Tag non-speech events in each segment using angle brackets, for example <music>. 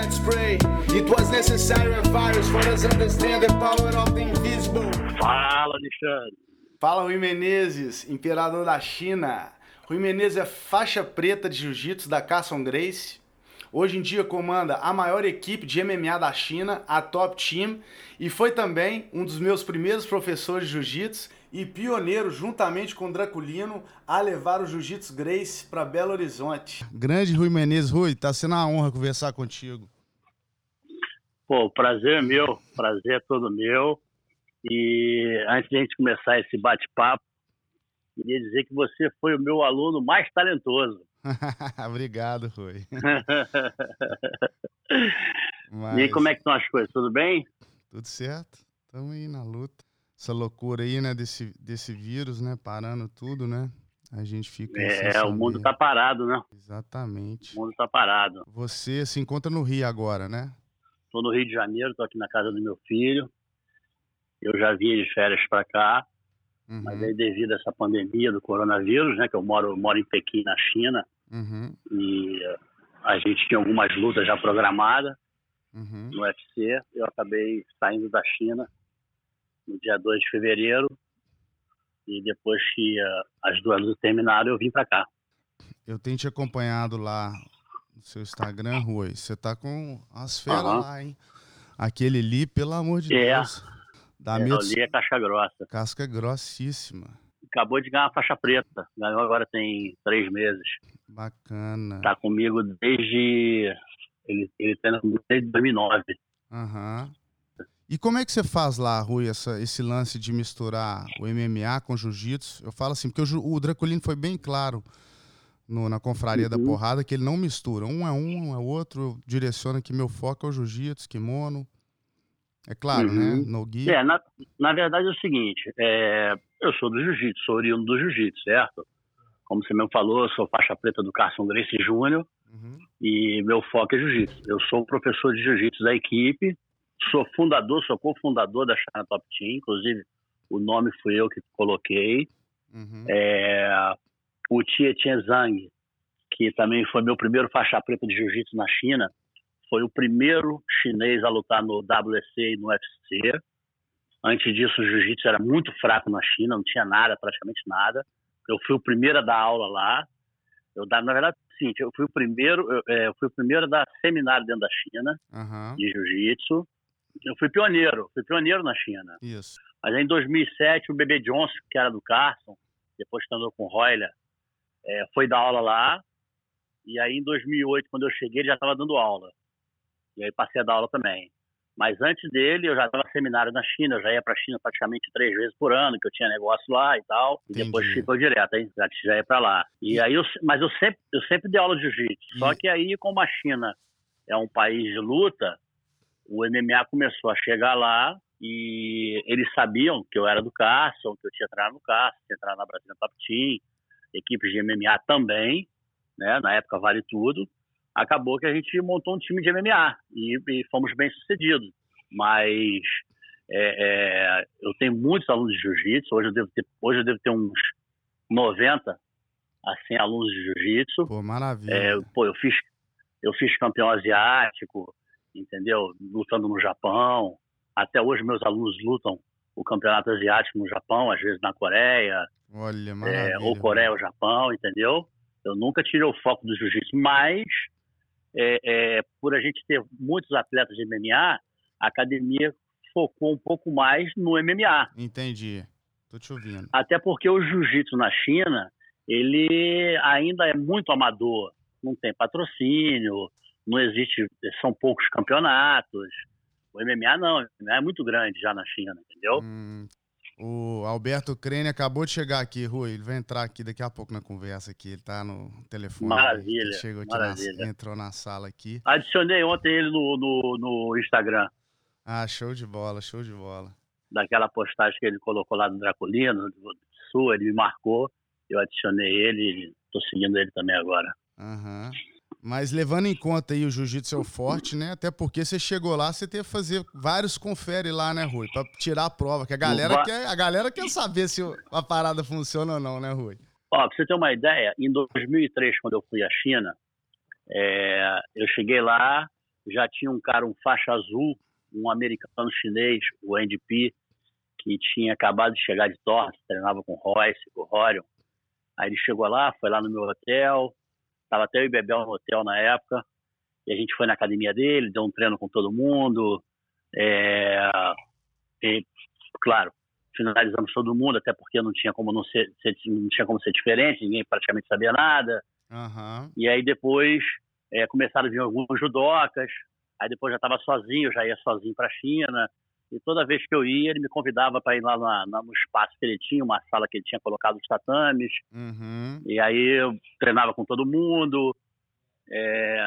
that spray. It was necessary a virus for us understand the power of the invisible. Fala, Alexandre. Fala, Rui Menezes, imperador da China. Rui Menezes é faixa preta de jiu-jitsu da Carson Grace. Hoje em dia comanda a maior equipe de MMA da China, a Top Team, e foi também um dos meus primeiros professores de jiu-jitsu e pioneiro, juntamente com Draculino, a levar o Jiu-Jitsu Grace para Belo Horizonte. Grande Rui Menezes. Rui, tá sendo uma honra conversar contigo. Pô, o prazer é meu, prazer é todo meu. E antes de a gente começar esse bate-papo, queria dizer que você foi o meu aluno mais talentoso. <laughs> Obrigado, Rui. Mas... <laughs> E aí, como é que estão as coisas? Tudo bem? Tudo certo. Estamos aí na luta. Essa loucura aí, né, desse, desse vírus, né, parando tudo, né? A gente fica. É, o mundo tá parado, né? Exatamente. O mundo tá parado. Você se encontra no Rio agora, né? Tô no Rio de Janeiro, tô aqui na casa do meu filho. Eu já vim de férias para cá, uhum. mas aí devido a essa pandemia do coronavírus, né, que eu moro, moro em Pequim, na China, uhum. e a gente tinha algumas lutas já programadas uhum. no UFC, eu acabei saindo da China no dia 2 de fevereiro, e depois que uh, as duas lutas terminaram, eu vim para cá. Eu tenho te acompanhado lá no seu Instagram, Rui. Você tá com as feras lá, hein? Aquele ali, pelo amor de é. Deus. Dá é, medo. É casca grossa. Casca grossíssima. Acabou de ganhar a faixa preta. Ganhou agora tem três meses. Bacana. Tá comigo desde. Ele, ele treina comigo desde 2009. Aham. Uhum. E como é que você faz lá, Rui, essa, esse lance de misturar o MMA com o jiu-jitsu? Eu falo assim, porque o, o Draculino foi bem claro no, na confraria uhum. da porrada que ele não mistura. Um é um, um é outro, direciona que meu foco é o jiu-jitsu, kimono. É claro, né? uhum. né? No guia. É, na, na verdade é o seguinte, é, eu sou do jiu-jitsu, sou oriundo do jiu-jitsu, certo? Como você mesmo falou, eu sou faixa preta do Carson Grace Júnior uhum. e meu foco é jiu-jitsu. Eu sou o professor de jiu-jitsu da equipe, sou fundador, sou cofundador da China Top Team, inclusive o nome fui eu que coloquei. Uhum. É, o Tia Chen Zhang, que também foi meu primeiro faixa preta de jiu-jitsu na China, foi o primeiro chinês a lutar no WC e no UFC. Antes disso, o jiu-jitsu era muito fraco na China, não tinha nada, praticamente nada. Eu fui o primeiro a dar aula lá. Eu, na verdade, sim, eu fui o primeiro, eu, é, eu fui o primeiro a dar seminário dentro da China uhum. de jiu-jitsu. Eu fui pioneiro, fui pioneiro na China. Isso. Mas em 2007, o Bebê Johnson, que era do Carson, depois que andou com o Royler, é, foi dar aula lá. E aí, em 2008, quando eu cheguei, ele já estava dando aula. E aí passei a dar aula também. Mas antes dele, eu já dava seminário na China, eu já ia para a China praticamente três vezes por ano, que eu tinha negócio lá e tal. E depois ficou direto, hein? Já, já ia para lá. E aí, eu, mas eu sempre, eu sempre dei aula de jiu-jitsu. Só que aí, como a China é um país de luta, o MMA começou a chegar lá e eles sabiam que eu era do Carson, que eu tinha entrado no Carson, tinha entrado na Brasília Top Team, equipes de MMA também, né? Na época vale tudo acabou que a gente montou um time de MMA e, e fomos bem sucedidos. Mas é, é, eu tenho muitos alunos de jiu-jitsu, hoje, eu devo ter, hoje eu devo ter uns 90 assim, alunos de jiu-jitsu. Pô, maravilha. É, pô, eu fiz, eu fiz campeão asiático, entendeu? Lutando no Japão. Até hoje meus alunos lutam o campeonato asiático no Japão, às vezes na Coreia. Olha. É, ou Coreia ou Japão, entendeu? Eu nunca tirei o foco do jiu-jitsu, mas é, é, por a gente ter muitos atletas de MMA, a academia focou um pouco mais no MMA. Entendi. Tô te ouvindo. Até porque o jiu-jitsu na China, ele ainda é muito amador. Não tem patrocínio, não existe, são poucos campeonatos. O MMA não, o MMA é muito grande já na China, entendeu? Hum, o Alberto Crene acabou de chegar aqui, Rui. Ele vai entrar aqui daqui a pouco na conversa aqui. Ele tá no telefone. Maravilha. Ele chegou aqui maravilha. Na, entrou na sala aqui. Adicionei ontem ele no, no, no, Instagram. Ah, show de bola, show de bola. Daquela postagem que ele colocou lá do Draculino, Sul, ele me marcou. Eu adicionei ele e tô seguindo ele também agora. Aham. Uhum. Mas levando em conta aí o jiu-jitsu é o forte, né? Até porque você chegou lá, você teve que fazer vários confere lá, né, Rui? Pra tirar a prova, que a galera, quer, a galera quer saber se a parada funciona ou não, né, Rui? Ó, pra você ter uma ideia, em 2003, quando eu fui à China, é, eu cheguei lá, já tinha um cara, um faixa azul, um americano chinês, o Andy P, que tinha acabado de chegar de Torres, treinava com o Royce, com o Horion. Aí ele chegou lá, foi lá no meu hotel, estava até eu e Bebel no hotel na época, e a gente foi na academia dele, deu um treino com todo mundo, é, e, claro, finalizamos todo mundo, até porque não tinha como não ser, ser não tinha como ser diferente, ninguém praticamente sabia nada. Uhum. E aí depois é, começaram a vir alguns judocas, aí depois já estava sozinho, já ia sozinho para a China, e toda vez que eu ia, ele me convidava para ir lá na, na, no espaço que ele tinha, uma sala que ele tinha colocado os tatames. Uhum. E aí eu treinava com todo mundo. É,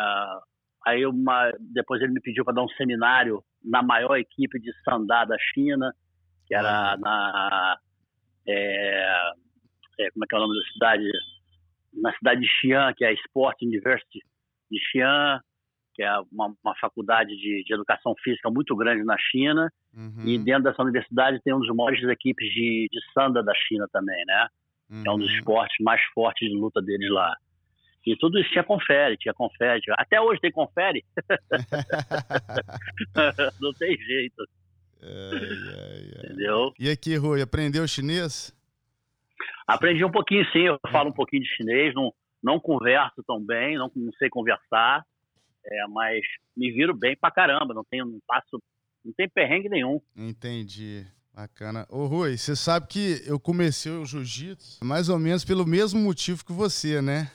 aí uma, depois ele me pediu para dar um seminário na maior equipe de sandá da China, que era na. É, é, como é que é o nome da cidade? Na cidade de Xi'an, que é a Sport University de Xi'an que é uma, uma faculdade de, de, educação física muito grande na China. Uhum. E dentro dessa universidade tem um dos maiores equipes de, de sanda da China também, né? Uhum. É um dos esportes mais fortes de luta deles lá. E tudo isso tinha confere, tinha confere. Até hoje tem confere. <laughs> <laughs> Não tem jeito. Ai, ai, ai. Entendeu? E aqui, Rui, aprendeu chinês? Aprendi um pouquinho, sim. Eu falo um pouquinho de chinês. Não, não converso tão bem, não, não sei conversar. É, mas me viro bem pra caramba, não tenho, não passo, não tem perrengue nenhum. Entendi. Bacana. Ô Rui, você sabe que eu comecei o jiu-jitsu mais ou menos pelo mesmo motivo que você, né?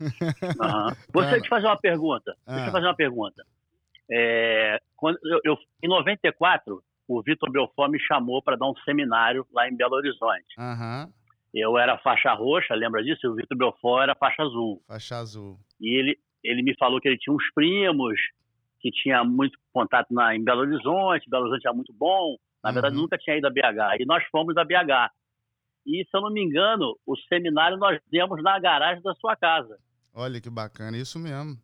Uhum. <laughs> Você, deixa eu fazer uma pergunta. Ah. Deixa eu fazer uma pergunta. É, quando eu, eu, em 94, o Vitor Belfort me chamou para dar um seminário lá em Belo Horizonte. Aham, Eu era faixa roxa, lembra disso? E o Vitor Belfort era faixa azul. faixa azul. E ele, ele me falou que ele tinha uns primos, que tinha muito contato na, em Belo Horizonte, Belo Horizonte era muito bom. Na verdade, Uhum. nunca tinha ido a BH. E nós fomos a BH. E, se eu não me engano, o seminário nós demos na garagem da sua casa. Olha que bacana, isso mesmo.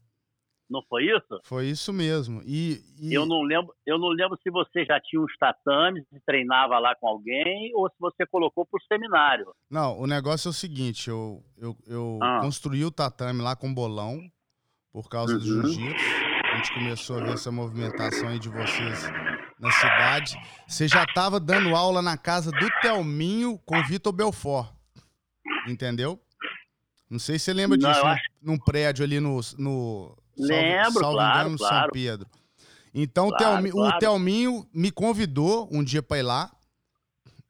Não foi isso? Foi isso mesmo. E, e- Eu não lembro, eu não lembro se você já tinha uns tatames e treinava lá com alguém ou se você colocou para o seminário. Não, o negócio é o seguinte, eu, eu, eu Ah. construí o tatame lá com bolão por causa do Uhum. jiu-jitsu. A gente começou a ver essa movimentação aí de vocês na cidade. Você já estava dando aula na casa do Telminho com o Vitor Belfort. Entendeu? Não sei se você lembra disso, acho- num prédio ali no. no Lembro, salvo claro, engano, no São claro. Pedro. Então, o Claro, o claro. Telminho me convidou um dia para ir lá.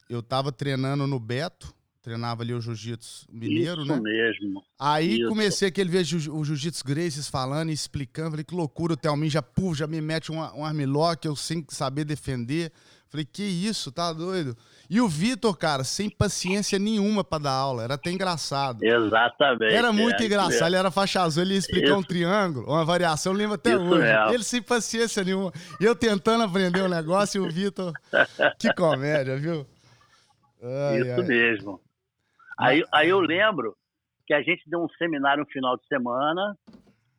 Eu tava treinando no Beto, treinava ali o jiu-jitsu mineiro, isso né? mesmo. Aí Isso. comecei aquele ver o Jiu-Jitsu Graces falando e explicando. Falei, que loucura, o Thelmin já, puf, já me mete um, um armlock, eu sem saber defender. Falei, que isso, tá doido? E o Vitor, cara, sem paciência nenhuma pra dar aula, era até engraçado. Exatamente. Era muito é, engraçado, isso ele era faixa azul, ele ia explicar um Isso. triângulo, uma variação, eu lembro até Isso hoje. Ele sem paciência nenhuma. E eu tentando aprender o negócio e o Vitor. que comédia, viu? Ai, <laughs> Isso ai. mesmo. Aí, aí eu lembro que a gente deu um seminário no final de semana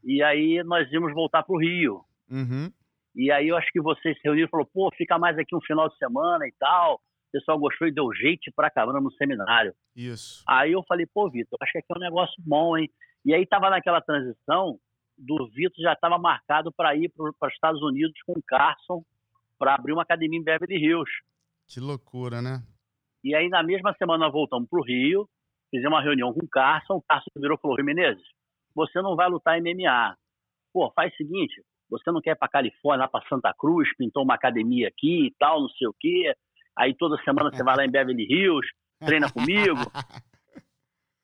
e aí nós íamos voltar para o Rio. Uhum. E aí eu acho que vocês se reuniram e falaram, pô, fica mais aqui um final de semana e tal. O pessoal gostou e deu jeito pra caramba no seminário. Isso. Aí eu falei, pô, Vitor, acho que aqui é um negócio bom, hein? E aí tava naquela transição do Vitor já estava marcado para ir para os Estados Unidos com o Carson para abrir uma academia em Beverly Hills. Que loucura, né? E aí, na mesma semana, nós voltamos para o Rio, fizemos uma reunião com o Carson. O Carson virou e falou: Rui Menezes, você não vai lutar MMA. Pô, faz o seguinte: você não quer ir para Califórnia, lá para Santa Cruz, pintou uma academia aqui e tal, não sei o quê. Aí toda semana você vai lá em Beverly Hills, treina comigo. <laughs>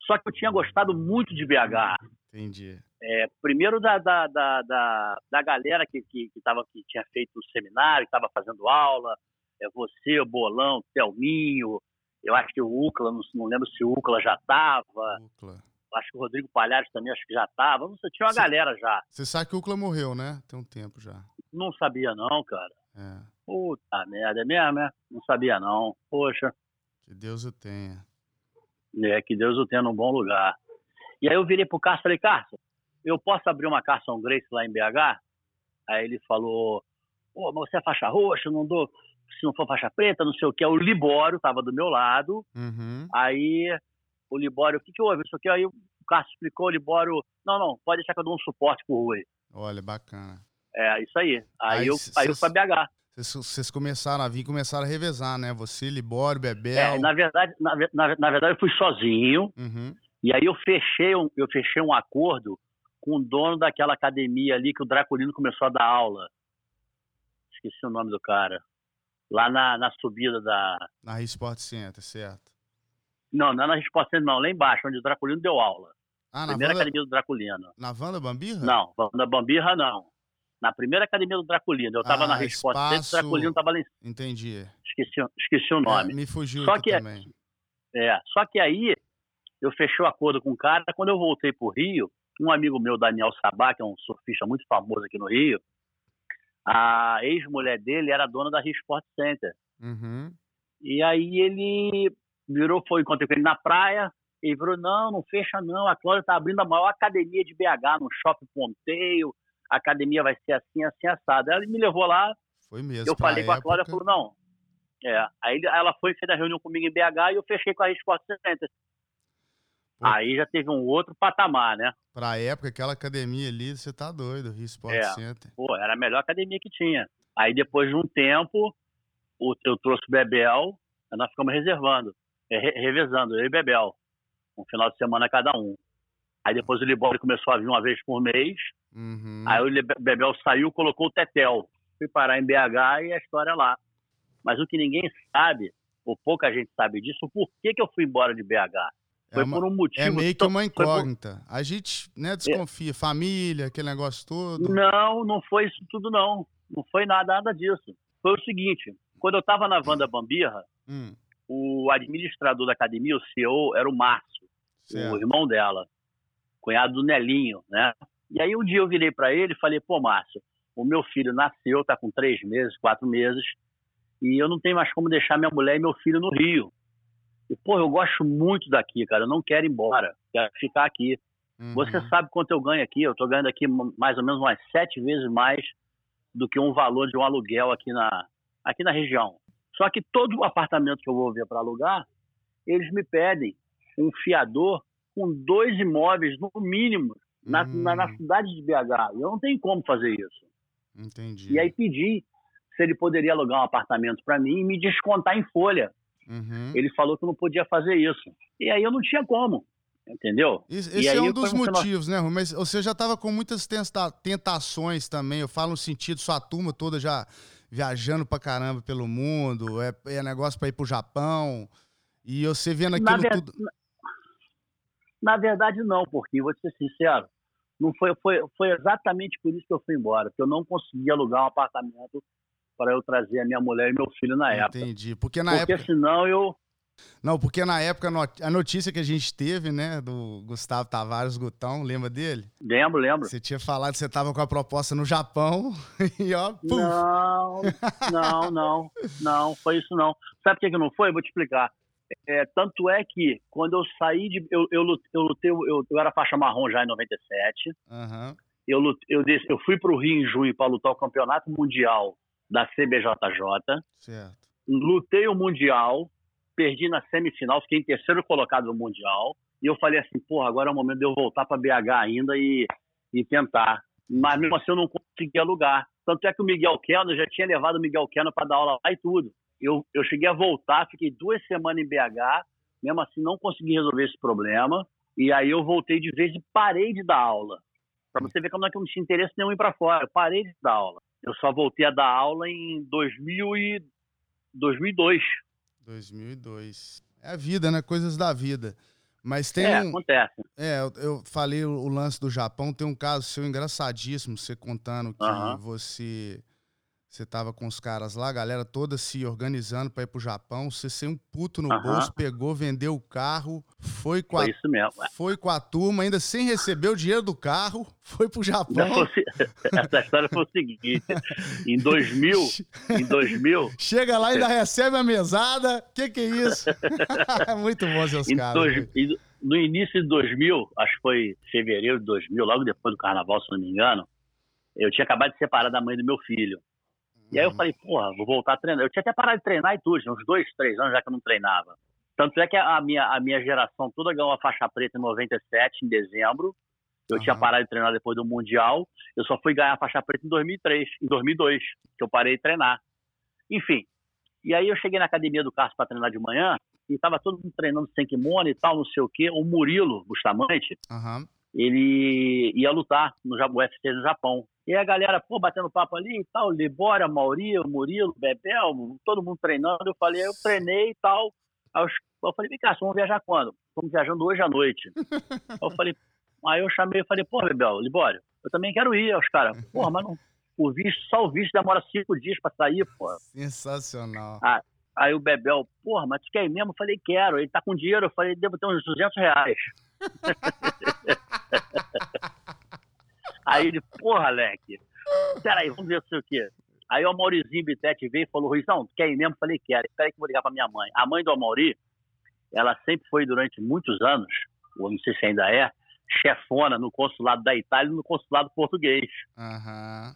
Só que eu tinha gostado muito de BH. Entendi. É, primeiro da, da, da, da, da galera que, que, que, tava, que tinha feito o seminário, que estava fazendo aula, é você, o Bolão, o Thelminho, eu acho que o Ucla, não, não lembro se o Ucla já estava, Ucla. acho que o Rodrigo Palhares também acho que já estava, não sei, tinha uma Sim. galera já. Você sabe que o Ucla morreu, né? Tem um tempo já. Não sabia não, cara. É. Puta merda, é mesmo, é? Não sabia não. Poxa, Que Deus o tenha. é, que Deus o tenha num bom lugar. E aí eu virei pro Carson e falei, Carson, eu posso abrir uma Carson Grace lá em BH? Aí ele falou, pô, mas você é faixa roxa, não dou, se não for faixa preta, não sei o que. O Libório tava do meu lado, Uhum. aí o Libório, o que que houve? Isso aqui, aí o Carson explicou, o Libório, não, não, pode deixar que eu dou um suporte pro Rui. Olha, bacana. É, isso aí. Aí, Aí eu, cês- aí eu fui pra BH. Vocês, começaram a vir, começaram a revezar, né? Você, Libório, Bebel. É, na verdade, na, na, na verdade, eu fui sozinho. Uhum. E aí eu fechei um, eu fechei um acordo com o dono daquela academia ali que o Draculino começou a dar aula. Esqueci o nome do cara. Lá na, na subida da. Na Sport Center, certo. Não, não é na Resposta Center, não, lá embaixo, onde o Draculino deu aula. Ah, na Primeira Wanda, academia do Draculino. na Wanda Bambirra? Não, na Bambirra não. Na primeira academia do Draculino. Eu estava Ah, na Resposta Center, o espaço- Draculino estava lá em Entendi. esqueci, esqueci o nome. É, me fugiu Só que é- também. É, só que aí eu fechei o acordo com o cara. Quando eu voltei pro Rio, um amigo meu, Daniel Sabá, que é um surfista muito famoso aqui no Rio, a ex-mulher dele era dona da Rio Sport Center. Uhum. E aí ele virou, foi, encontrei com ele na praia, ele virou, não, não fecha não, a Cláudia tá abrindo a maior academia de BH no Shopping Ponteio, a academia vai ser assim, assim, assada. Ele me levou lá, Foi mesmo. eu falei com a Cláudia, época. falou, não. É, aí ela foi fez a reunião comigo em BH e eu fechei com a Sport Center. Aí já teve um outro patamar, né? Pra época, aquela academia ali, você tá doido, Rio Sport É. Center. Pô, era a melhor academia que tinha. Aí depois de um tempo, eu trouxe o Bebel, nós ficamos reservando, re- revezando, eu e Bebel, um final de semana cada um. Aí depois o Libório começou a vir uma vez por mês, Uhum. aí o Bebel saiu, colocou o Tetel. Fui parar em BH e a história é lá. Mas o que ninguém sabe, ou pouca gente sabe disso, o porquê que eu fui embora de BH. Foi é, uma- por um motivo... é meio que uma foi por- incógnita. A gente, né, desconfia. Família, aquele negócio todo. Não, não foi isso tudo, não. Não foi nada, nada disso. Foi o seguinte, quando eu estava na Wanda Bambirra, Hum, o administrador da academia, o CEO, era o Márcio, o certo. irmão dela, cunhado do Nelinho, né? E aí um dia eu virei para ele e falei, pô, Márcio, o meu filho nasceu, tá com três meses, quatro meses, e eu não tenho mais como deixar minha mulher e meu filho no Rio. E, pô, eu gosto muito daqui, cara, eu não quero ir embora, quero ficar aqui. Uhum. Você sabe quanto eu ganho aqui? Eu estou ganhando aqui mais ou menos umas sete vezes mais do que um valor de um aluguel aqui na, aqui na região. Só que todo apartamento que eu vou ver para alugar, eles me pedem um fiador com dois imóveis, no mínimo, na, Hum, na, na cidade de BH. Eu não tenho como fazer isso. Entendi. E aí pedi se ele poderia alugar um apartamento para mim e me descontar em folha. Uhum. Ele falou que não podia fazer isso. E aí eu não tinha como, entendeu? Esse, esse é um dos motivos, né, Rui? Mas você já estava com muitas tenta- tentações também. Eu falo no sentido, sua turma toda já viajando pra caramba pelo mundo, é, é negócio pra ir pro Japão. E você vendo Na, aquilo ver- tudo. na- na verdade, não, porque, vou te ser sincero, não foi, foi, foi exatamente por isso que eu fui embora, porque eu não consegui alugar um apartamento para eu trazer a minha mulher e meu filho na época. Entendi. Porque na Porque época. senão eu. Não, porque na época a notícia que a gente teve, né, do Gustavo Tavares Gutão, lembra dele? Lembro, lembro. Você tinha falado que você tava com a proposta no Japão <laughs> e ó, puf. Não, não, não, não, foi isso não. Sabe por que, que não foi? Vou te explicar. É, tanto é que quando eu saí de. Eu, eu, eu lutei, eu, eu era faixa marrom já em 97. Aham. eu, eu, eu fui para o Rio em junho para lutar o campeonato mundial da CBJJ. Certo. Lutei o mundial, perdi na semifinal, fiquei em terceiro colocado no mundial. E eu falei assim, porra, agora é o momento de eu voltar para BH ainda e, e tentar. Mas mesmo assim eu não consegui alugar. Tanto é que o Miguel Keno, eu já tinha levado o Miguel Keno para dar aula lá e tudo. Eu, eu cheguei a voltar, fiquei duas semanas em BH, mesmo assim não consegui resolver esse problema. E aí eu voltei de vez e parei de dar aula. Para você ver como é que eu não tinha interesse nenhum em ir para fora. Eu parei de dar aula. Eu só voltei a dar aula em 2000 e 2002. 2002. É a vida, né? Coisas da vida. Mas tem é, um. acontece. É, eu, falei o, lance do Japão, tem um caso seu engraçadíssimo, você contando que você você tava com os caras lá, a galera toda se organizando pra ir pro Japão, você sem um puto no Aham. bolso, pegou, vendeu o carro, foi com, a, Foi isso mesmo. foi com a turma, ainda sem receber o dinheiro do carro, <laughs> foi pro Japão. <laughs> Essa história foi o seguinte: em 2000, em 2000, Chega lá e ainda recebe a mesada. Que que é isso? <laughs> é muito bom seus em caras. dois- em- no início de 2000, acho que foi fevereiro de 2000, logo depois do carnaval, se não me engano, eu tinha acabado de separar da mãe do meu filho. E aí eu Uhum. falei, porra, vou voltar a treinar. Eu tinha até parado de treinar e tudo, tinha uns dois, três anos já que eu não treinava. Tanto é que a minha, a minha geração toda ganhou a faixa preta em 97, em dezembro, Eu tinha Aham. parado de treinar depois do Mundial. Eu só fui ganhar a faixa preta em 2003, em 2002, que eu parei de treinar. Enfim. E aí eu cheguei na academia do Carlos para treinar de manhã e tava todo mundo treinando sem kimono e tal, não sei o quê. O Murilo Bustamante, Aham. ele ia lutar no UFC no Japão. E a galera, pô, batendo papo ali e tal, Libória, Mauri, Murilo, Bebel, todo mundo treinando. Eu falei, eu treinei e tal. Aí eu, falei, vem cá, vocês vão viajar quando? Estamos viajando hoje à noite. <laughs> Aí eu falei, aí eu chamei e falei, pô, Bebel, Libório, eu também quero ir. Aí os caras, porra, mas não, o visto, só o visto demora cinco dias pra sair, pô. Sensacional. Aí o Bebel, porra, mas tu quer ir mesmo? Eu falei, quero. Ele tá com dinheiro. Eu falei, devo ter uns 200 reais. <laughs> Aí ele, porra, Leque, peraí, vamos ver se o quê. Aí o Maurizinho Bitete veio e falou, Ruizão, tu quer ir mesmo? Falei, quero. Espera aí que eu vou ligar pra minha mãe. A mãe do Amauri, ela sempre foi durante muitos anos, ou não sei se ainda é, chefona no consulado da Itália e no consulado português. Aham.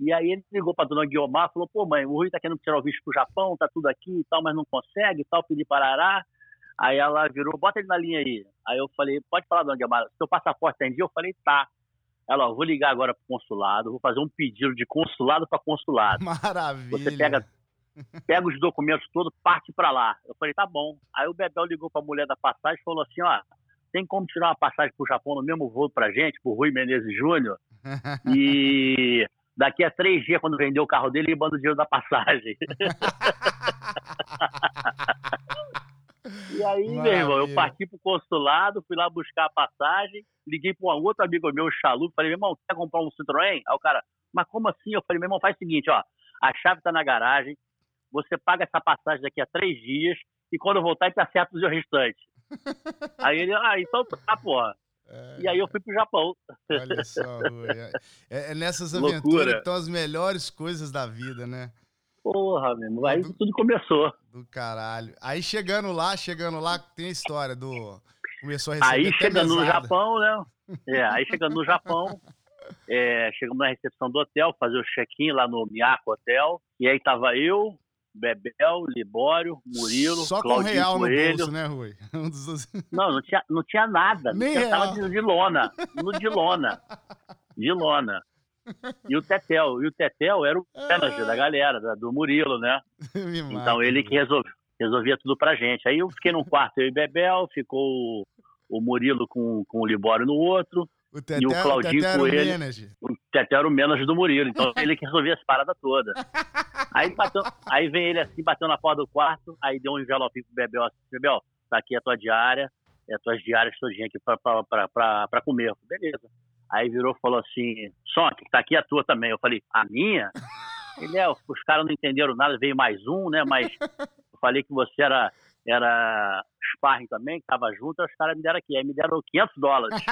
E aí ele ligou pra dona Guiomar, falou, pô mãe, o Rui tá querendo tirar o visto pro Japão, tá tudo aqui e tal, mas não consegue e tal, pedir parará. Aí ela virou, bota ele na linha aí. Aí eu falei, pode falar, dona Guiomar, seu passaporte tá em dia? Eu falei, tá. Ela, ó, vou ligar agora pro consulado, vou fazer um pedido de consulado para consulado. Maravilha. Você pega, pega os documentos todos, parte para lá. Eu falei, tá bom. Aí o Bebel ligou pra mulher da passagem e falou assim, ó, tem como tirar uma passagem pro Japão no mesmo voo pra gente, pro Rui Menezes Júnior? <laughs> E daqui a três dias, quando vender o carro dele, ele manda o dinheiro da passagem. <laughs> E aí, meu irmão, eu Maravilha. parti pro consulado, fui lá buscar a passagem, liguei para um outro amigo meu, o Chalu, falei, meu irmão, quer comprar um Citroën? Aí o cara, mas como assim? Eu falei, meu irmão, faz o seguinte, ó, a chave tá na garagem, você paga essa passagem daqui a três dias, e quando eu voltar, ele acerta os restantes. <laughs> aí ele, ah, então tá, porra. E aí eu fui pro Japão. Olha só, Rui. É, é nessas <laughs> Loucura. aventuras que estão as melhores coisas da vida, né? Porra, meu irmão, aí tudo começou. Do caralho. Aí chegando lá, chegando lá, tem a história do. Começou a receber. Aí chegando no mesada. Japão, né? É, aí chegando no Japão, <laughs> é, chegamos na recepção do hotel, fazer o check-in lá no Miyako Hotel. E aí tava eu, Bebel, Libório, Murilo, Só com Claudinho real no Coelho. bolso, né, Rui? <laughs> Não, não tinha, não tinha nada. Nem tinha, tava real. de, de lona. No de lona. De lona. E o Tetel. E o Tetel era o manager da galera, da- do Murilo, né? <laughs> Mata, Então ele Rui. que resolve, resolvia tudo pra gente. Aí eu fiquei num quarto, eu e Bebel, ficou o- Murilo com, com o Libório no outro, O Teté, e o Claudinho o Coelho. manager. o Teté era o menos do Murilo, então <laughs> ele que resolvia as paradas todas. Aí, bateu- aí vem ele assim, bateu na porta do quarto, aí deu um envelope pro Bebel assim, Bebel, tá aqui a tua diária, é as tuas diárias todinha aqui pra, pra, pra, pra, pra comer. Beleza. Aí virou e falou assim, Sonk, tá aqui a tua também. Eu falei, a minha? <laughs> Ele é, os caras não entenderam nada, veio mais um, né? Mas <laughs> eu falei que você era, era sparring também, que tava junto, os caras me deram aqui. Aí me deram 500 dólares. <laughs>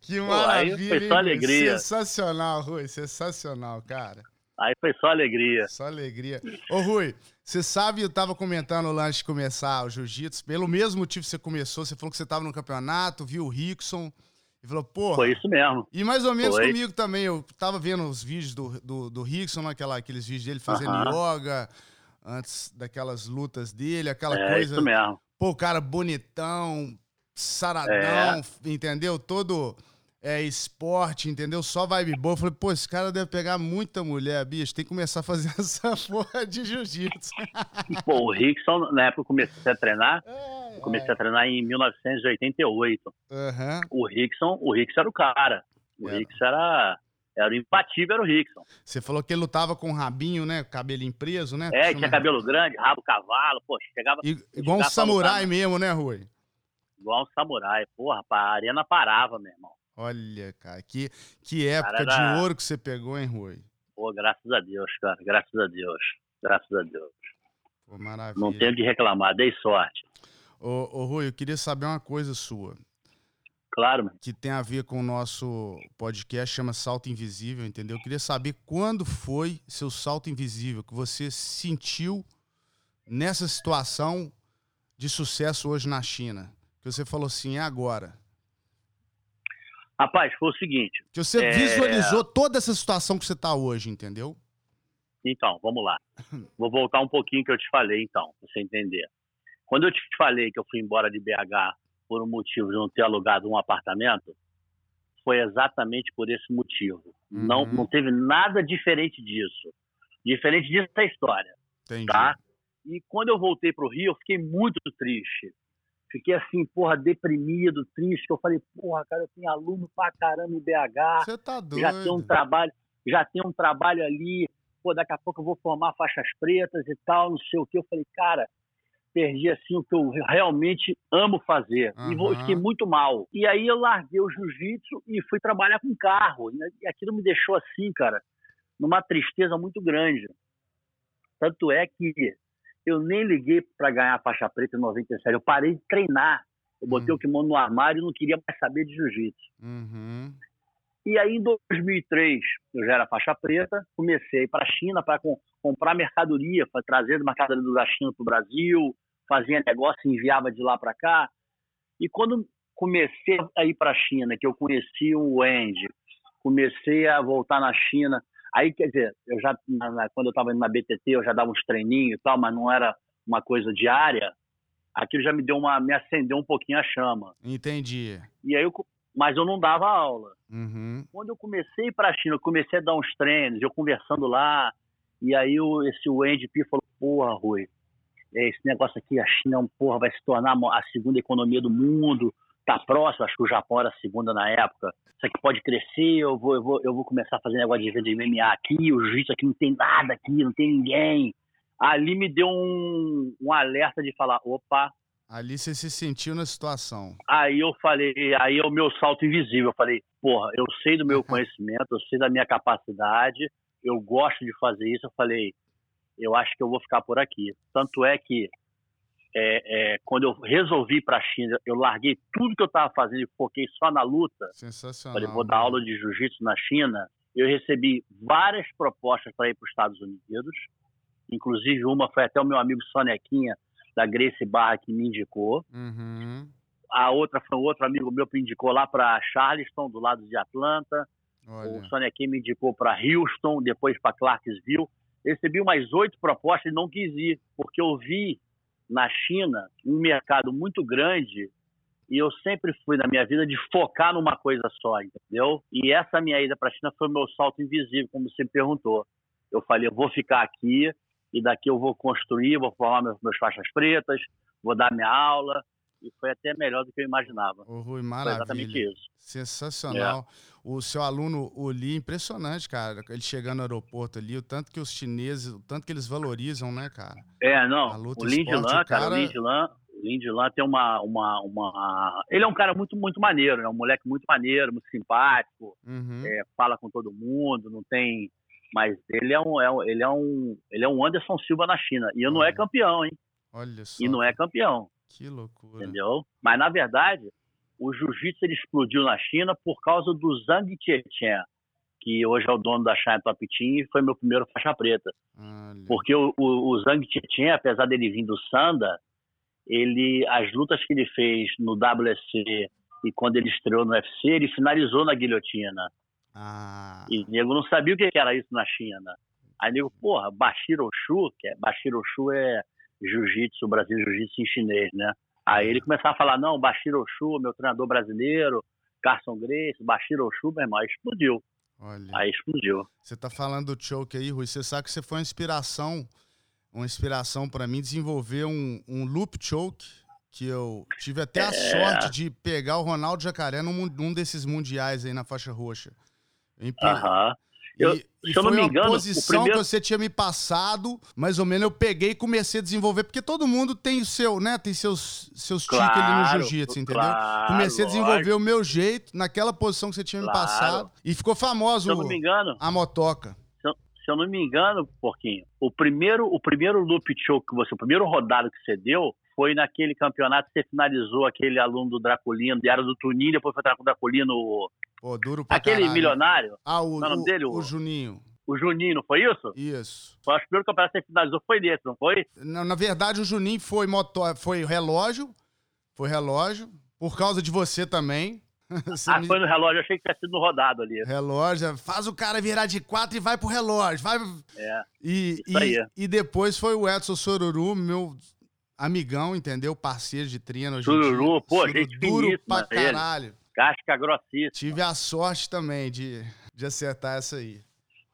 Que Pô, maravilha. foi só alegria. Sensacional, Rui. Sensacional, cara. Aí foi só alegria. Só alegria. Ô, Rui, você sabe, eu tava comentando lá antes de começar o jiu-jitsu, pelo mesmo motivo que você começou, você falou que você tava no campeonato, viu o Rickson, e falou, porra. Foi isso mesmo. E mais ou menos Foi. comigo também, eu tava vendo os vídeos do, do, do Rickson, naquela, aqueles vídeos dele fazendo Aham. yoga, antes daquelas lutas dele, aquela É coisa. isso mesmo. Pô, o cara bonitão, saradão, É. entendeu? Todo é, esporte, entendeu? Só vibe boa. Eu falei, pô, esse cara deve pegar muita mulher, bicho. Tem que começar a fazer <laughs> essa porra de jiu-jitsu. <laughs> Pô, o Rickson, na época eu comecei a treinar, É, eu comecei a treinar em 1988. Aham. O Rickson, o Rickson era o cara. O Era. Rickson era, era o imbatível, era o Rickson. Você falou que ele lutava com o rabinho, né? Cabelinho preso, né? É, tinha cabelo grande, rabo cavalo, pô, chegava Igual um chegava samurai lutar, mesmo, né, Rui? igual um samurai. Porra, a arena parava, meu irmão. Olha, cara, que, que época Cara, de ouro que você pegou, hein, Rui? Pô, graças a Deus, cara, graças a Deus. Graças a Deus. Pô, maravilha. Não tenho de reclamar, dei sorte. Ô, ô, Rui, eu queria saber uma coisa sua. Claro, mano. que tem a ver com o nosso podcast, chama Salto Invisível, entendeu? Eu queria saber quando foi seu salto invisível que você sentiu nessa situação de sucesso hoje na China. Que você falou assim, é agora. Rapaz, foi o seguinte. Que você É. visualizou toda essa situação que você tá hoje, entendeu? Então, vamos lá. <laughs> Vou voltar um pouquinho que eu te falei, então, pra você entender. Quando eu te falei que eu fui embora de BH por um motivo de não ter alugado um apartamento, foi exatamente por esse motivo. Uhum. Não, não teve nada diferente disso. Diferente disso é a história, Entendi. tá? E quando eu voltei pro Rio, eu fiquei muito triste. Fiquei assim, porra, deprimido, triste. que Eu falei, porra, cara, eu tenho aluno pra caramba em BH, Você tá doido. já tem um trabalho, já tem um trabalho ali, pô, daqui a pouco eu vou formar faixas pretas e tal, não sei o que. Eu falei, cara, perdi assim o que eu realmente amo fazer. E vou- fiquei muito mal. E aí eu larguei o jiu-jitsu e fui trabalhar com carro. E aquilo me deixou assim, cara, numa tristeza muito grande. Tanto é que eu nem liguei para ganhar a faixa preta em 97. Eu parei de treinar. Eu botei Hum. o kimono no armário e não queria mais saber de jiu-jitsu. Uhum. E aí, em 2003, eu já era faixa preta, comecei para a China para comprar mercadoria, para trazer mercadoria da China para o Brasil, fazia negócio e enviava de lá para cá. E quando comecei a ir para a China, que eu conheci o Andy, comecei a voltar na China, aí, quer dizer, eu já, na- na- quando eu estava indo na BTT, eu já dava uns treininhos e tal, mas não era uma coisa diária, aquilo já me deu uma, me acendeu um pouquinho a chama. Entendi. E aí, eu, mas eu não dava aula Uhum. quando eu comecei para a China, eu comecei a dar uns treinos, eu conversando lá, e aí o, esse Wendy P falou, porra, Rui, é, esse negócio aqui, a China é um, porra, vai se tornar a segunda economia do mundo, tá próximo, acho que o Japão era a segunda na época, isso aqui pode crescer, eu vou, eu vou, eu vou começar a fazer negócio de de MMA aqui, o jiu-jitsu aqui não tem nada aqui, não tem ninguém. Ali me deu um, um alerta de falar, opa, Ali você se sentiu na situação. Aí eu falei, aí é o meu salto invisível. Eu falei, porra, eu sei do meu <laughs> conhecimento, eu sei da minha capacidade, eu gosto de fazer isso. Eu falei, eu acho que eu vou ficar por aqui. Tanto é que é, é, quando eu resolvi ir para a China, eu larguei tudo que eu estava fazendo e foquei só na luta. Sensacional. Falei, vou dar aula de jiu-jitsu na China. Eu recebi várias propostas para ir para os Estados Unidos. Inclusive, uma foi até o meu amigo Sonequinha, da Grace Barra, que me indicou Uhum. a outra foi um outro amigo meu que me indicou lá para Charleston, do lado de Atlanta. O Olha. Sonequim me indicou para Houston, depois para Clarksville. Recebi umas oito propostas e não quis ir, porque eu vi na China um mercado muito grande e eu sempre fui na minha vida de focar numa coisa só, entendeu? E essa minha ida para a China foi meu salto invisível, como você me perguntou. Eu falei, eu vou ficar aqui e daqui eu vou construir, vou formar meus, meus faixas pretas, vou dar minha aula e foi até melhor do que eu imaginava. Ô, Rui, Foi maravilha. exatamente isso. Sensacional. O seu aluno, o Li, impressionante, cara. Ele chegando no aeroporto ali, o tanto que os chineses, o tanto que eles valorizam, né, cara? É, não. O Lin esporte, Lan, o cara, cara- o Lin Lan, o Lin tem uma, uma, uma. Ele é um cara muito, muito maneiro, né? Um moleque muito maneiro, muito simpático, Uhum. é, fala com todo mundo, não tem. Mas ele é um, é um- ele é um, ele é um Anderson Silva na China. E não é campeão, hein? Olha só. E não é campeão, Que loucura. entendeu? Mas na verdade, o jiu-jitsu explodiu na China por causa do Zhang Tietien, que hoje é o dono da China Top Team e foi meu primeiro faixa preta. Olha. Porque o, o, o Zhang Tietien, apesar dele vir do Sanda, ele, as lutas que ele fez no WSC e quando ele estreou no UFC, ele finalizou na guilhotina. Ah, E o nego não sabia o que era isso na China. Aí nego, porra, Bashir Oshu, que é, Bashir Oshu é jiu-jitsu, Brasil jiu-jitsu em chinês, né? Aí ele começava a falar, não, Bashir Oshu, meu treinador brasileiro, Carson Grace, Bashir Oshu, meu irmão, aí explodiu. olha. Aí explodiu. Você tá falando do choke aí, Rui. Você sabe que você foi uma inspiração, uma inspiração pra mim desenvolver um, um loop choke que eu tive até a É. sorte de pegar o Ronaldo Jacaré num, num desses mundiais aí na faixa roxa. Aham. Eu- e se eu não foi me uma engano, o posição primeiro- que você tinha me passado, mais ou menos eu peguei e comecei a desenvolver, porque todo mundo tem o seu, né, tem seus seus tique ali no Claro, jiu-jitsu, entendeu? claro, comecei a desenvolver lógico. o meu jeito naquela posição que você tinha me Claro. passado e ficou famoso Se eu não me engano, a motoca. se eu, se eu não me engano, Porquinho, o primeiro, o primeiro loop choke que você, o primeiro rodado que você deu foi naquele campeonato que você finalizou aquele aluno do Draculino, era do Tuninho, depois foi com o Draculino, o- Pô, duro pra aquele caralho. milionário, Ah, o, é o nome dele, o o- Juninho. o Juninho, não foi isso? Isso. Foi o primeiro campeonato que você finalizou, foi desse, não foi? Na, na verdade, o Juninho foi moto, foi relógio, foi relógio, por causa de você também. <laughs> Você ah, me- foi no relógio, eu achei que tinha sido no rodado ali. Relógio, faz o cara virar de quatro e vai pro relógio. Vai... É. E, e, e depois foi o Edson Soruru, meu Amigão, entendeu? Parceiro de treino dia. pô, gente duro finíssima pra ele. caralho. Casca grossíssima. Tive a sorte também de, de acertar essa aí.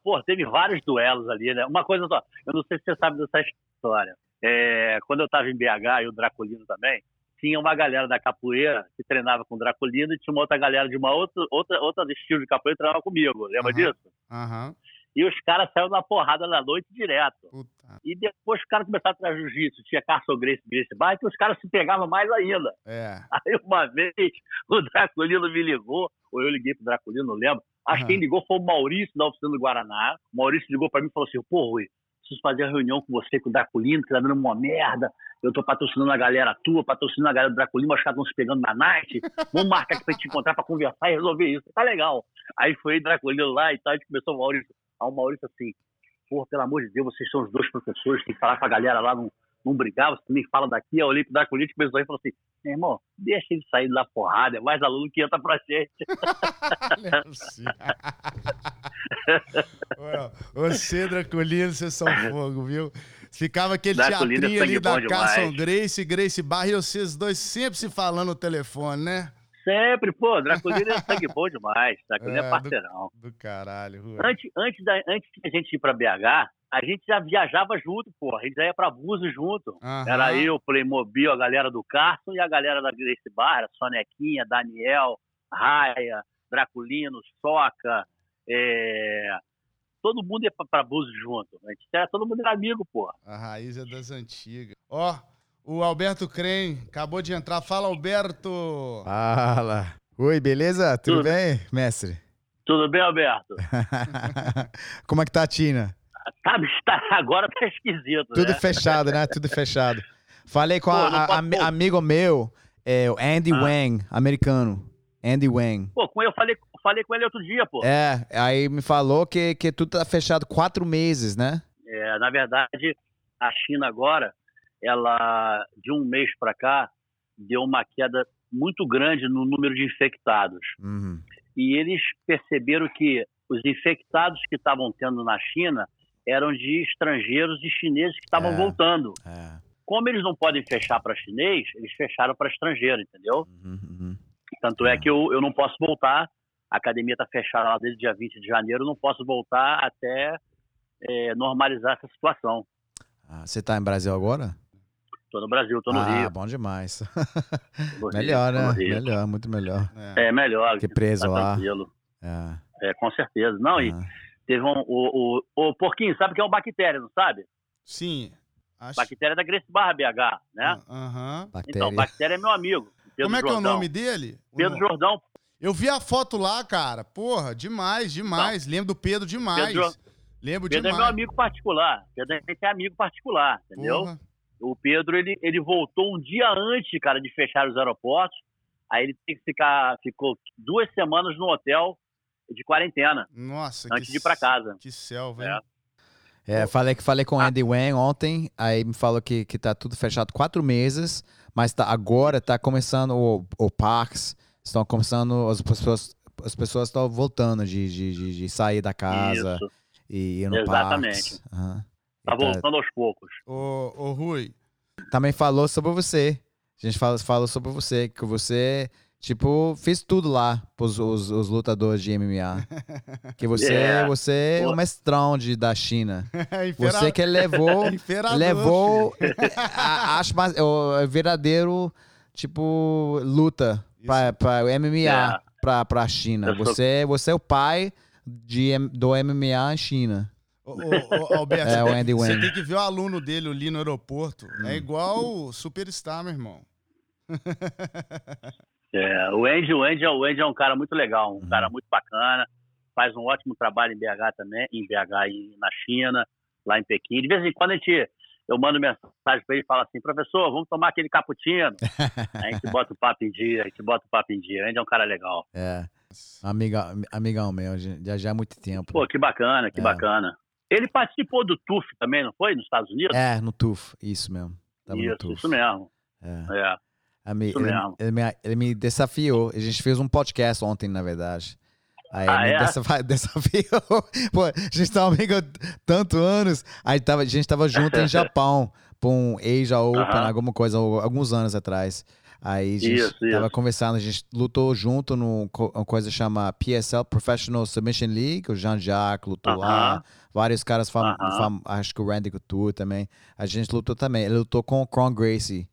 Pô, teve vários duelos ali, né? Uma coisa só, eu não sei se você sabe dessa história. É, quando eu tava em BH e o Draculino também, tinha uma galera da capoeira que treinava com o Draculino e tinha uma outra galera de uma outra, outra, outra estilo de capoeira que treinava comigo. Lembra Aham. disso? Aham. E os caras saíram na porrada na noite direto. Puta. E depois os caras começaram a treinar jiu-jitsu. Tinha Carson Grace, Grace Bar, que os caras se pegavam mais ainda. É. Aí uma vez <laughs> o Draculino me ligou, ou eu liguei pro Draculino, não lembro. Acho que Aham. quem ligou foi o Maurício da oficina do Guaraná. O Maurício ligou pra mim e falou assim: pô, Rui, preciso fazer uma reunião com você, com o Draculino, que tá dando uma merda. Eu tô patrocinando a galera tua, patrocinando a galera do Draculino, mas os caras estão se pegando na night. Vamos marcar aqui pra gente encontrar pra conversar e resolver isso. Tá legal. Aí foi o Draculino lá e tal, a gente começou o Maurício. Aí o Maurício assim, pô, pelo amor de Deus, vocês são os dois professores, tem que falar com a galera lá, não, não brigar, você também fala daqui. Aí eu olhei pro Draculino e começou a rir e falou assim, meu irmão, deixa ele sair da porrada, é mais aluno que entra pra gente. <laughs> É. Ué, Você, Draculino, vocês são fogo, viu? Ficava aquele Draculino é teatrinho ali da Carson. Grace, Grace Barra, e vocês dois sempre se falando no telefone, né? Sempre, pô, Draculino é <laughs> sangue bom demais, Draculino É, é, do- parceirão. Do caralho, Rui. Antes, antes, da, antes de a gente ir pra BH, a gente já viajava junto, pô, a gente já ia pra Búzios junto. Era eu, Playmobil, a galera do Carson e a galera da Grace Barra, Sonequinha, Daniel, Raia, Draculino, Soca, é... todo mundo ia pra, pra Búzios junto. A gente era, todo mundo era amigo, pô. A raiz é das antigas. Ó, o Alberto Crem acabou de entrar. Fala, Alberto! Fala. Oi, beleza? Tudo Tudo. bem, mestre? Tudo bem, Alberto? <laughs> Como é que tá a Tina? Tá, tá- agora tá esquisito, Tudo né? fechado, né? Tudo fechado. Falei com Pô, a, a- ami- amigo meu, é, o Andy Ah. Wang, americano. Andy Wang. Pô, com eu falei, falei com ele outro dia, pô. É, aí me falou que, que tudo tá fechado quatro meses, né? É, na verdade, a China agora, ela de um mês para cá deu uma queda muito grande no número de infectados. Uhum. E eles perceberam que os infectados que estavam tendo na China eram de estrangeiros e chineses que estavam É. voltando. É. Como eles não podem fechar para chinês, eles fecharam para estrangeiro, entendeu? Uhum, uhum. Tanto é que eu, eu não posso voltar. A academia está fechada lá desde dia 20 de janeiro. Não posso voltar até é, normalizar essa situação. Ah, você tá em Brasil agora? Estou no Brasil, estou no ah, Rio. bom demais. tô <laughs> Rio, melhor, tô né? Melhor, muito melhor. É. É melhor. Que preso tá lá. tranquilo. É. É, com certeza. Não, e Ah. teve um. O, o, o Porquinho, sabe o que é um bactéria, não sabe? Sim. Acho... Bactéria da Grace Barra BH, né? Aham. Bactéria. Então, bactéria é meu amigo. Pedro Como é que é o Jordão. nome dele? Pedro nome. Jordão. Eu vi a foto lá, cara. Porra, demais, demais. Lembro do Pedro demais. Pedro- Lembro Pedro é demais. meu amigo particular. Pedro é amigo particular, entendeu? Porra. O Pedro, ele, ele voltou um dia antes, cara, de fechar os aeroportos. Aí ele tem que ficar, ficou duas semanas no hotel de quarentena, Nossa, antes que, de ir pra casa. Que selva, É. hein? É, falei que falei com o Andy Wang ontem, aí me falou que, que tá tudo fechado quatro meses, mas tá, agora tá começando o, o parques, estão começando, as pessoas as pessoas estão voltando de, de, de, de sair da casa Isso. e ir no Exatamente. parques. Aham. Tá voltando aos poucos. Ô, ô, Rui, também falou sobre você. A gente fala, falou sobre você, que você, tipo, fez tudo lá pros os, os lutadores de MMA. Que você, <laughs> É. você é o mestrão de, da China. <laughs> Impera- Você que levou <laughs> levou a- acho mais o verdadeiro tipo luta para para o MMA É. para para China. Eu sou- Você você é o pai de do MMA em China. Ô, ô, ô, Alberto, <laughs> É, o Andy você Wang. tem que ver o aluno dele ali no aeroporto. Hum. É igual o Superstar, meu irmão. <laughs> É, o Andy, o Andy, é- o Andy é um cara muito legal, um Uhum. cara muito bacana, faz um ótimo trabalho em BH também, em BH e na China, lá em Pequim. De vez em quando a gente, eu mando mensagem para ele e falo assim, professor, vamos tomar aquele cappuccino. <laughs> Aí a gente bota o papo em dia, a gente bota o papo em dia. O Andy é um cara legal. É. Amiga, amigão meu, já já há muito tempo. Pô, que bacana, que É. bacana. Ele participou do TUF também, não foi? Nos Estados Unidos? É, no TUF, isso mesmo. Tava isso, isso mesmo. É. É. Ami- Isso ele, mesmo. ele me, ele me desafiou. A gente fez um podcast ontem, na verdade. Aí Ah, ele é? me desafi- <laughs> desafiou. Pô, a gente tava amigo há tanto anos. Aí tava, a gente tava junto em <laughs> Japão. pra um Asia Open, Aham. alguma coisa, al- alguns anos atrás. Aí a gente Isso, tava isso. conversando, a gente lutou junto numa coisa chama PSL, Professional Submission League, o Jean-Jacques lutou lá, Aham. vários caras, fam Aham. fam- acho que o Randy Couture também. A gente lutou também, ele lutou com o Cron Gracie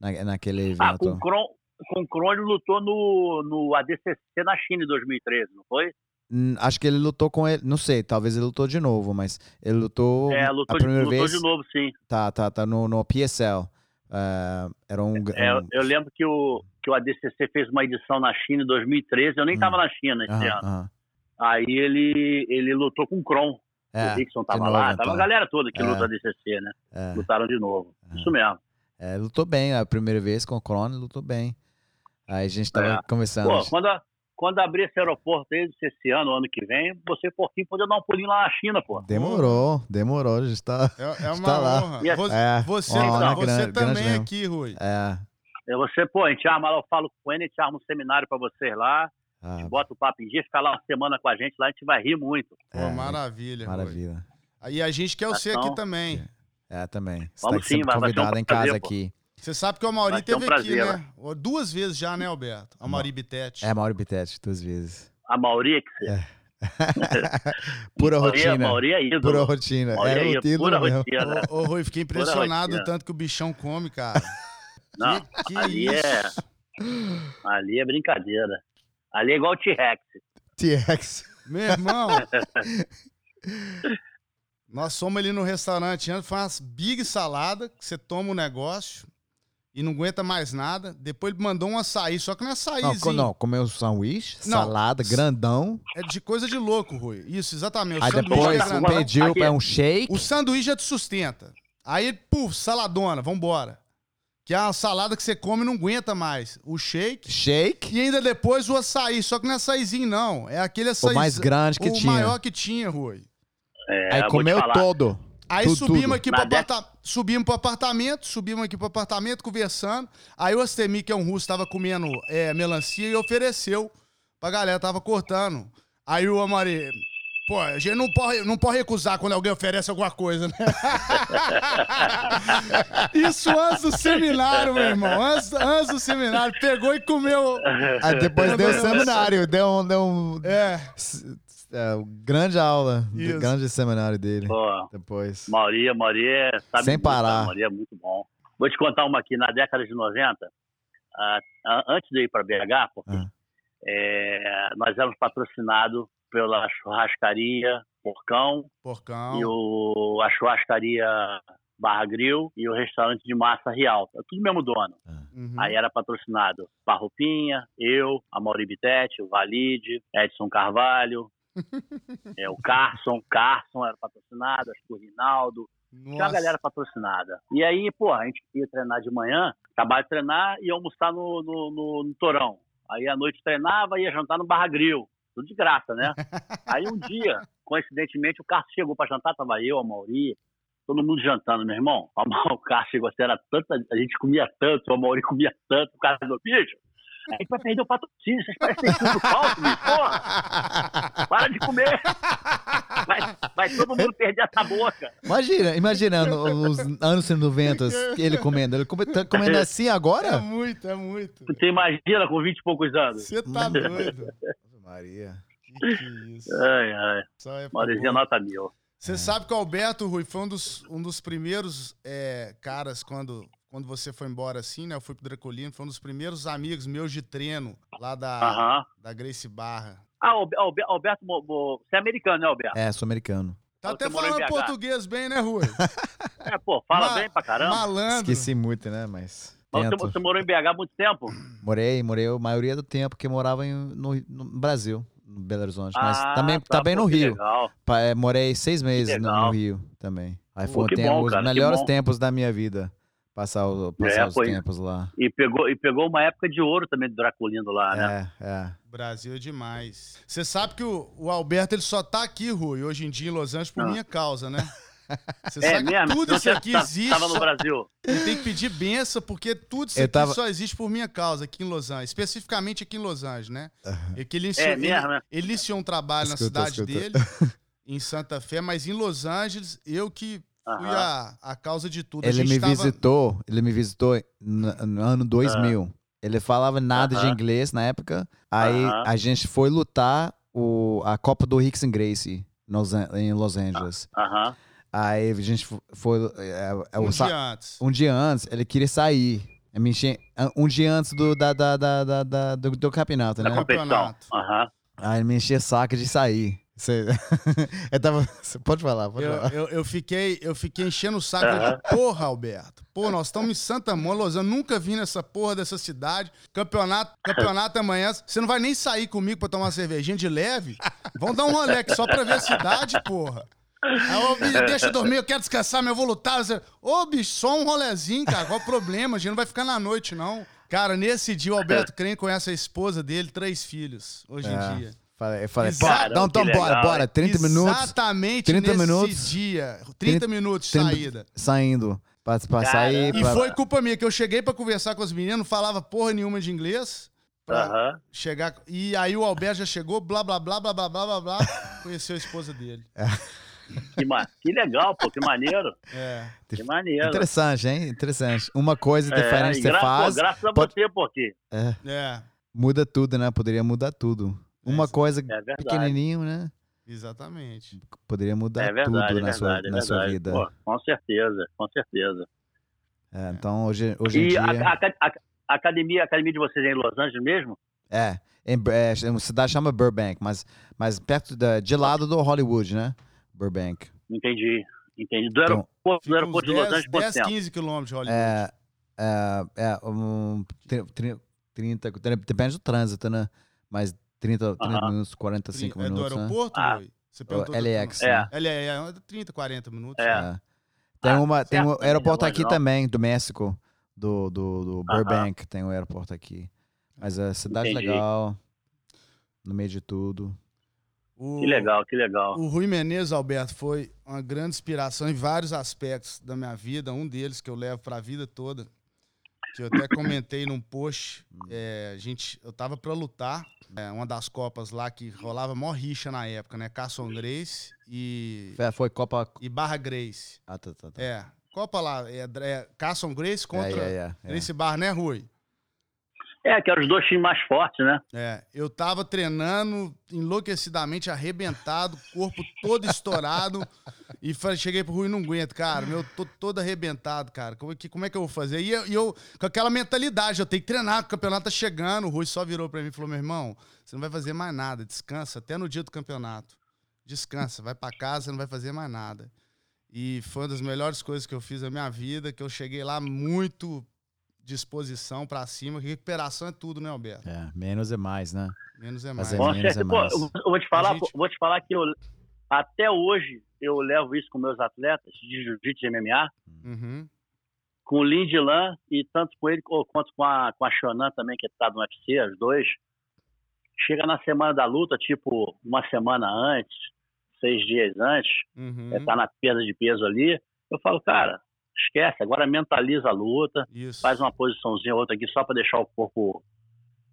na, naquele evento. Ah, com o Kron, com o Kron ele lutou no, no ADCC na China em 2013, não foi? Hum, Acho que ele lutou com ele, não sei, talvez ele lutou de novo, mas ele lutou, É, lutou, a de, primeira lutou vez, de novo, sim. tá, tá, tá no, no PSL. Ah, era um, É, um- eu lembro que o, que o ADCC fez uma edição na China em 2013, eu nem Hum. estava na China esse aham, ano. aham. Aí ele, ele lutou com o Kron. É, o Rickson de tava novo, lá, então. tava a galera toda que É. luta ADCC, né? É. Lutaram de novo. Isso mesmo. É, lutou bem a primeira vez com o Crono, lutou bem. Aí a gente tava É. conversando. Pô, quando, a- quando abrir esse aeroporto aí, esse ano, ano que vem, você, porquinho, poder dar um pulinho lá na China, pô. Demorou, demorou, a gente tá. É, é uma Está lá. honra. E a- Você, É, você, uma honra você grande- grande também mesmo. aqui, Rui. É. É você, pô, a gente arma lá, eu falo com ele, a gente arma um seminário pra vocês lá, ah, bota o papo em dia, fica lá uma semana com a gente lá, a gente vai rir muito. Pô, é, maravilha, Rui. Maravilha. E a gente quer você aqui Então, também. É, também. Você Vamos tá sim, vai- vai ser um em prazer, casa pô. Você sabe que o Mauri ser um teve aqui, prazer, né? Duas vezes já, né, Alberto? A Mauri Bitete. É, Mauro Bitete, duas vezes. A Mauri, que você. É. <laughs> Pura Mauri, rotina. Mauri é ídolo. Pura rotina. Mauri É é ídolo, pura mesmo. rotina. Ô, ô, Rui, fiquei impressionado tanto que o bichão come, cara. <laughs> Não, que que ali isso? é- Ali é brincadeira. Ali é igual o T-Rex. TX. Meu irmão. <laughs> Nós fomos ali no restaurante antes, foi umas big salada, que você toma o negócio e não aguenta mais nada. Depois ele mandou um açaí, só que não é Não, açaízinho. co- não, comeu sanduíche, Não. salada, grandão. É de coisa de louco, Rui. Isso, exatamente. O Aí depois é pediu pra um shake. O sanduíche já te sustenta. Aí, puf, saladona, vambora. Que é uma salada que você come e não aguenta mais. O shake Shake. e ainda depois o açaí. Só que não é açaizinho, não. É aquele açaí. O mais grande que o tinha. maior que tinha, Rui. É, Aí comeu todo. Aí Tudo, subimos tudo. aqui década- apartamento, subimos pro apartamento, subimos aqui pro apartamento, conversando. Aí o Astemi, que é um russo, tava comendo é, melancia e ofereceu pra galera, tava cortando. Aí o Amari, pô, a gente não pode, não pode recusar quando alguém oferece alguma coisa, né? <laughs> Isso antes do seminário, meu irmão. Antes, antes do seminário, pegou e comeu. Aí depois deu o seminário, deu um, deu um É, é, grande aula, Isso. grande seminário dele. Pô, Depois. Mauri, Mauri é, sabe Sem muito, parar. né? Mauri é muito bom. Vou te contar uma aqui. Na década de 90, ah, ah, antes de ir para BH, porque, Ah. é, nós éramos patrocinados pela churrascaria Porcão porcão. e o, a churrascaria Barra Grill e o restaurante de massa Rialto. É tudo mesmo dono. Uhum. Aí era patrocinado Parrupinha, eu, a Mauri Bitete, o Valide, Edson Carvalho, é, o Carson, Carson era patrocinado, acho que o Rinaldo, tinha uma galera patrocinada. E aí, pô, a gente ia treinar de manhã, acabar de treinar e ia almoçar no, no, no, no Torão. Aí à noite treinava e ia jantar no Barra Grill. Tudo de graça, né? <laughs> Aí um dia, coincidentemente, o Carlos chegou para jantar, tava eu, a Mauri, todo mundo jantando, meu irmão. <laughs> O Carlos chegou assim, era tanta, a gente comia tanto, a Mauri comia tanto, o cara falou, bicho, a gente vai perder o patrocínio, vocês parecem tudo falso, bicho, porra, para de comer. Vai, vai todo mundo perder essa boca. Imagina, imagina no- os anos 90, ele comendo. Ele come- tá comendo assim É agora? muito, é muito. Você imagina com 20 e poucos anos. Você tá doido. Maria. Que que é isso? Ai, ai. É Maurizinho nota mil. Você sabe que o Alberto Rui foi um dos, um dos primeiros é, caras quando, quando você foi embora assim, né? Eu fui pro Dracolino, foi um dos primeiros amigos meus de treino lá da, da Grace Barra. Ah, Albe- Albe- Alberto, você é americano, né, Alberto? É, sou americano. Tá Você até falando português bem, né, Rui? <laughs> É, pô, fala Ma- bem pra caramba. Malandro. Esqueci muito, né? Mas. Mas Você, Tento. você morou em BH há muito tempo? Morei, morei a maioria do tempo que morava em- no, no Brasil, no Belo Horizonte. Mas Ah, também, tá, também pô, no Rio. Legal. Pa- é, morei seis meses no, legal. no Rio também. Aí foi um tempo, os melhores tempos da minha vida. Passar, o- passar É, os foi. tempos lá. E pegou, e pegou uma época de ouro também do Draculino lá, né? É, é. Brasil é demais. Você sabe que o, o Alberto ele só tá aqui, Rui, hoje em dia em Los Angeles por Ah. minha causa, né? <laughs> Você É, sabe que mesmo? tudo Não, isso aqui tá- existe. Tava no Brasil. Ele tem que pedir benção, porque tudo isso Eu aqui tava- só existe por minha causa aqui em Los Angeles. Especificamente aqui em Los Angeles, né? É que ele iniciou, É mesmo, ele, né? ele iniciou um trabalho Escuta, na cidade escuta. dele, <laughs> em Santa Fé, mas em Los Angeles, eu que fui a, a causa de tudo. A Ele gente me tava- visitou, ele me visitou no, no ano 2000. Ele falava nada de Aham. inglês na época. Aí a gente foi lutar o, a Copa do Rickson Gracie nos em Los Angeles. Aham. Aí a gente fo- foi. é, é, um dia antes. um dia antes, ele queria sair. Um dia antes do, da, da, da, da- da- do, do campeonato, Da né? competição. campeonato. Aí ele me enchia saco de sair. Você, <laughs> eu tava, você pode falar, pode Eu, falar. eu, eu fiquei, eu fiquei enchendo o saco. Aham. de Porra, Alberto. Pô, nós estamos em Santa Mônica, Angeles. Nunca vim nessa porra dessa cidade. Campeonato, campeonato amanhã. Você não vai nem sair comigo pra tomar uma cervejinha de leve? Vamos dar um rolê aqui só pra ver a cidade, porra. Aí, ô, bicho, deixa eu dormir, eu quero descansar, mas eu vou lutar. Você- Ô, bicho, só um rolezinho, cara. Qual o problema? A gente não vai ficar na noite, não. Cara, nesse dia o Alberto Crem conhece a esposa dele, três filhos, hoje É. em dia. Falei, eu falei, Exato. bora, então, então bora, bora, hein? 30 minutos Exatamente 30 nesse minutos. dia. 30 minutos de 30 saída. saindo. Pra, pra sair. E pra- foi culpa minha, que eu cheguei pra conversar com os meninos, não falava porra nenhuma de inglês. Pra Aham. chegar. E aí o Alberto já chegou, blá, blá, blá, blá, blá, blá, blá, blá, conheceu a esposa dele. <laughs> Que, ma- que legal, pô, que maneiro. É. Que maneiro. Interessante, hein? Interessante. Uma coisa É, diferente que você gra- pô, faz, graças a pode- você, porque É, muda tudo, né? Poderia mudar tudo. Uma É, coisa é pequenininho, né? exatamente. Poderia mudar É verdade, tudo é na sua, verdade, é na sua verdade. vida. Pô, com certeza, com certeza. É, então, hoje, hoje em E dia... a, a- a- a academia, a academia de vocês é em Los Angeles mesmo? É, em, é, uma cidade chama Burbank, mas, mas perto da, de lado do Hollywood, né? Burbank. Entendi, entendi. Do Então, aeroporto, do aeroporto de Los 10, Angeles, quanto 10 tempo? 15 quilômetros de Hollywood. É, é, é um, tri- tri- 30, depende do trânsito, né? Mas 30, 30 Aham. minutos, 45 é do minutos, né? aeroporto, Ah. Rui? Você perguntou do- LAX, É. né? Ele é, é 30, 40 minutos. É. É. Tem, Ah, uma, tem um aeroporto é aqui não. também, do México, do, do, do. Burbank, tem um aeroporto aqui. Mas a cidade Entendi. legal, no meio de tudo. O- Que legal, que legal. O Rui Menezes, Alberto, foi uma grande inspiração em vários aspectos da minha vida. Um deles que eu levo para a vida toda. Que eu até comentei num post. É, a gente, eu tava para lutar. é, uma das copas lá que rolava mó rixa na época, né? Carson Grace e, É, Foi Copa. e Barra Grace. Ah, tá, tá, tá. É. Copa lá. É, é Carson Grace contra É, é, é, é. Grace Barra, né, Rui? É, que eram os dois times mais fortes, né? É, eu tava treinando enlouquecidamente, arrebentado, corpo todo estourado. E falei, cheguei pro Rui, não aguento, cara. Meu, tô todo arrebentado, cara. Como é que, como é que eu vou fazer? E eu, e eu, com aquela mentalidade, eu tenho que treinar, o campeonato tá chegando. O Rui só virou pra mim e falou: meu irmão, você não vai fazer mais nada, descansa até no dia do campeonato. Descansa, vai pra casa, você não vai fazer mais nada. E foi uma das melhores coisas que eu fiz na minha vida, que eu cheguei lá muito disposição pra cima. Recuperação é tudo, né, Alberto? É, menos é mais, né? Menos é Mas mais. é Com menos, certeza. é Pô, mais. eu eu vou te falar, gente- pô, vou te falar que eu, até hoje eu levo isso com meus atletas de jiu-jitsu e MMA, Uhum. com o Lindilan e tanto com ele quanto com a, com a Shonan também, que tá no UFC, as dois. Chega na semana da luta, tipo, uma semana antes, seis dias antes, Uhum. é, tá na perda de peso ali, eu falo, cara, esquece, agora mentaliza a luta, Isso. faz uma posiçãozinha ou outra aqui só para deixar o corpo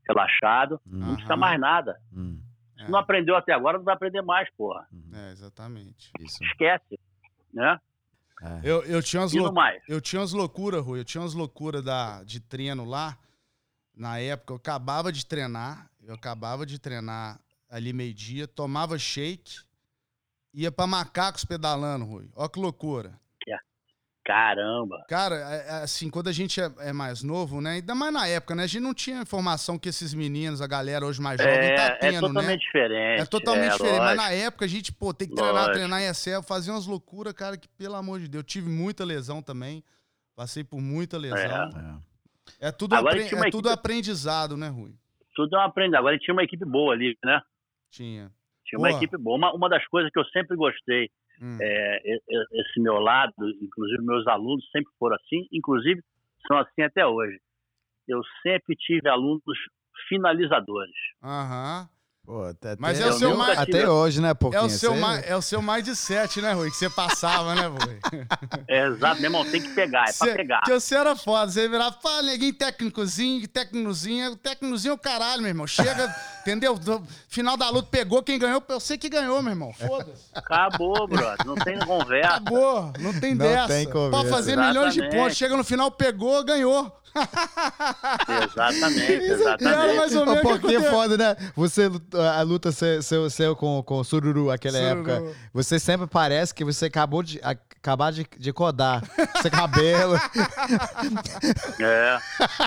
relaxado, não Hum, precisa Aham. mais nada. hum, É, Se não aprendeu até agora, não vai aprender mais, porra. hum. é, exatamente. Isso. Esquece, né? É. Eu, eu tinha umas E no lou- mais. eu tinha umas loucuras, Rui. Eu tinha umas loucuras da, de treino lá. Na época, eu acabava de treinar. Eu acabava de treinar ali meio-dia, tomava shake, ia pra macacos pedalando, Rui. Ó que loucura. Caramba. Cara, é- é assim, quando a gente é, é mais novo, né? Ainda mais na época, né? A gente não tinha informação que esses meninos, a galera hoje mais jovem, É, tá é tendo, né? totalmente diferente. É totalmente diferente. Mas lógico. na época a gente, pô, tem que treinar, Lógico. treinar em excesso, fazer umas loucuras, cara, que pelo amor de Deus. Eu tive muita lesão também. Passei por muita lesão. É. É, tudo, apre- uma é tudo equipe- aprendizado, né, Rui? Tudo é um aprendizado. Agora tinha uma equipe boa ali, né? Tinha. Tinha uma Boa. equipe boa. Uma, uma das coisas que eu sempre gostei, Hum. é, esse meu lado, inclusive meus alunos sempre foram assim, inclusive são assim até hoje. Eu sempre tive alunos finalizadores. Aham. Pô, até, Mas até- é o seu mais. Até hoje, né, É o, seu mais, é o seu mais de sete, né, Rui? Que você passava, né, Rui? É, exato, meu irmão, tem que pegar, é pra Cê- pegar. Que você era foda. Você virava, pá, neguinho técnicozinho, técnicozinho. Técnicozinho é o caralho, meu irmão. Chega, <laughs> entendeu? Do- Final da luta pegou quem ganhou. Eu sei que ganhou, meu irmão. Foda-se. Acabou, brother, não tem conversa. Acabou. Não tem Não dessa. tem conversa. Pode fazer milhões de Exatamente. pontos. Chega no final, pegou, ganhou. <laughs> Exatamente, Era exatamente. mais ou menos. o que é foda, né? Você, a luta seu, seu, seu com, com o Sururu aquela Sururu. época, você sempre parece que você acabou de, a- acabar de, de codar. <laughs> Seu cabelo. É,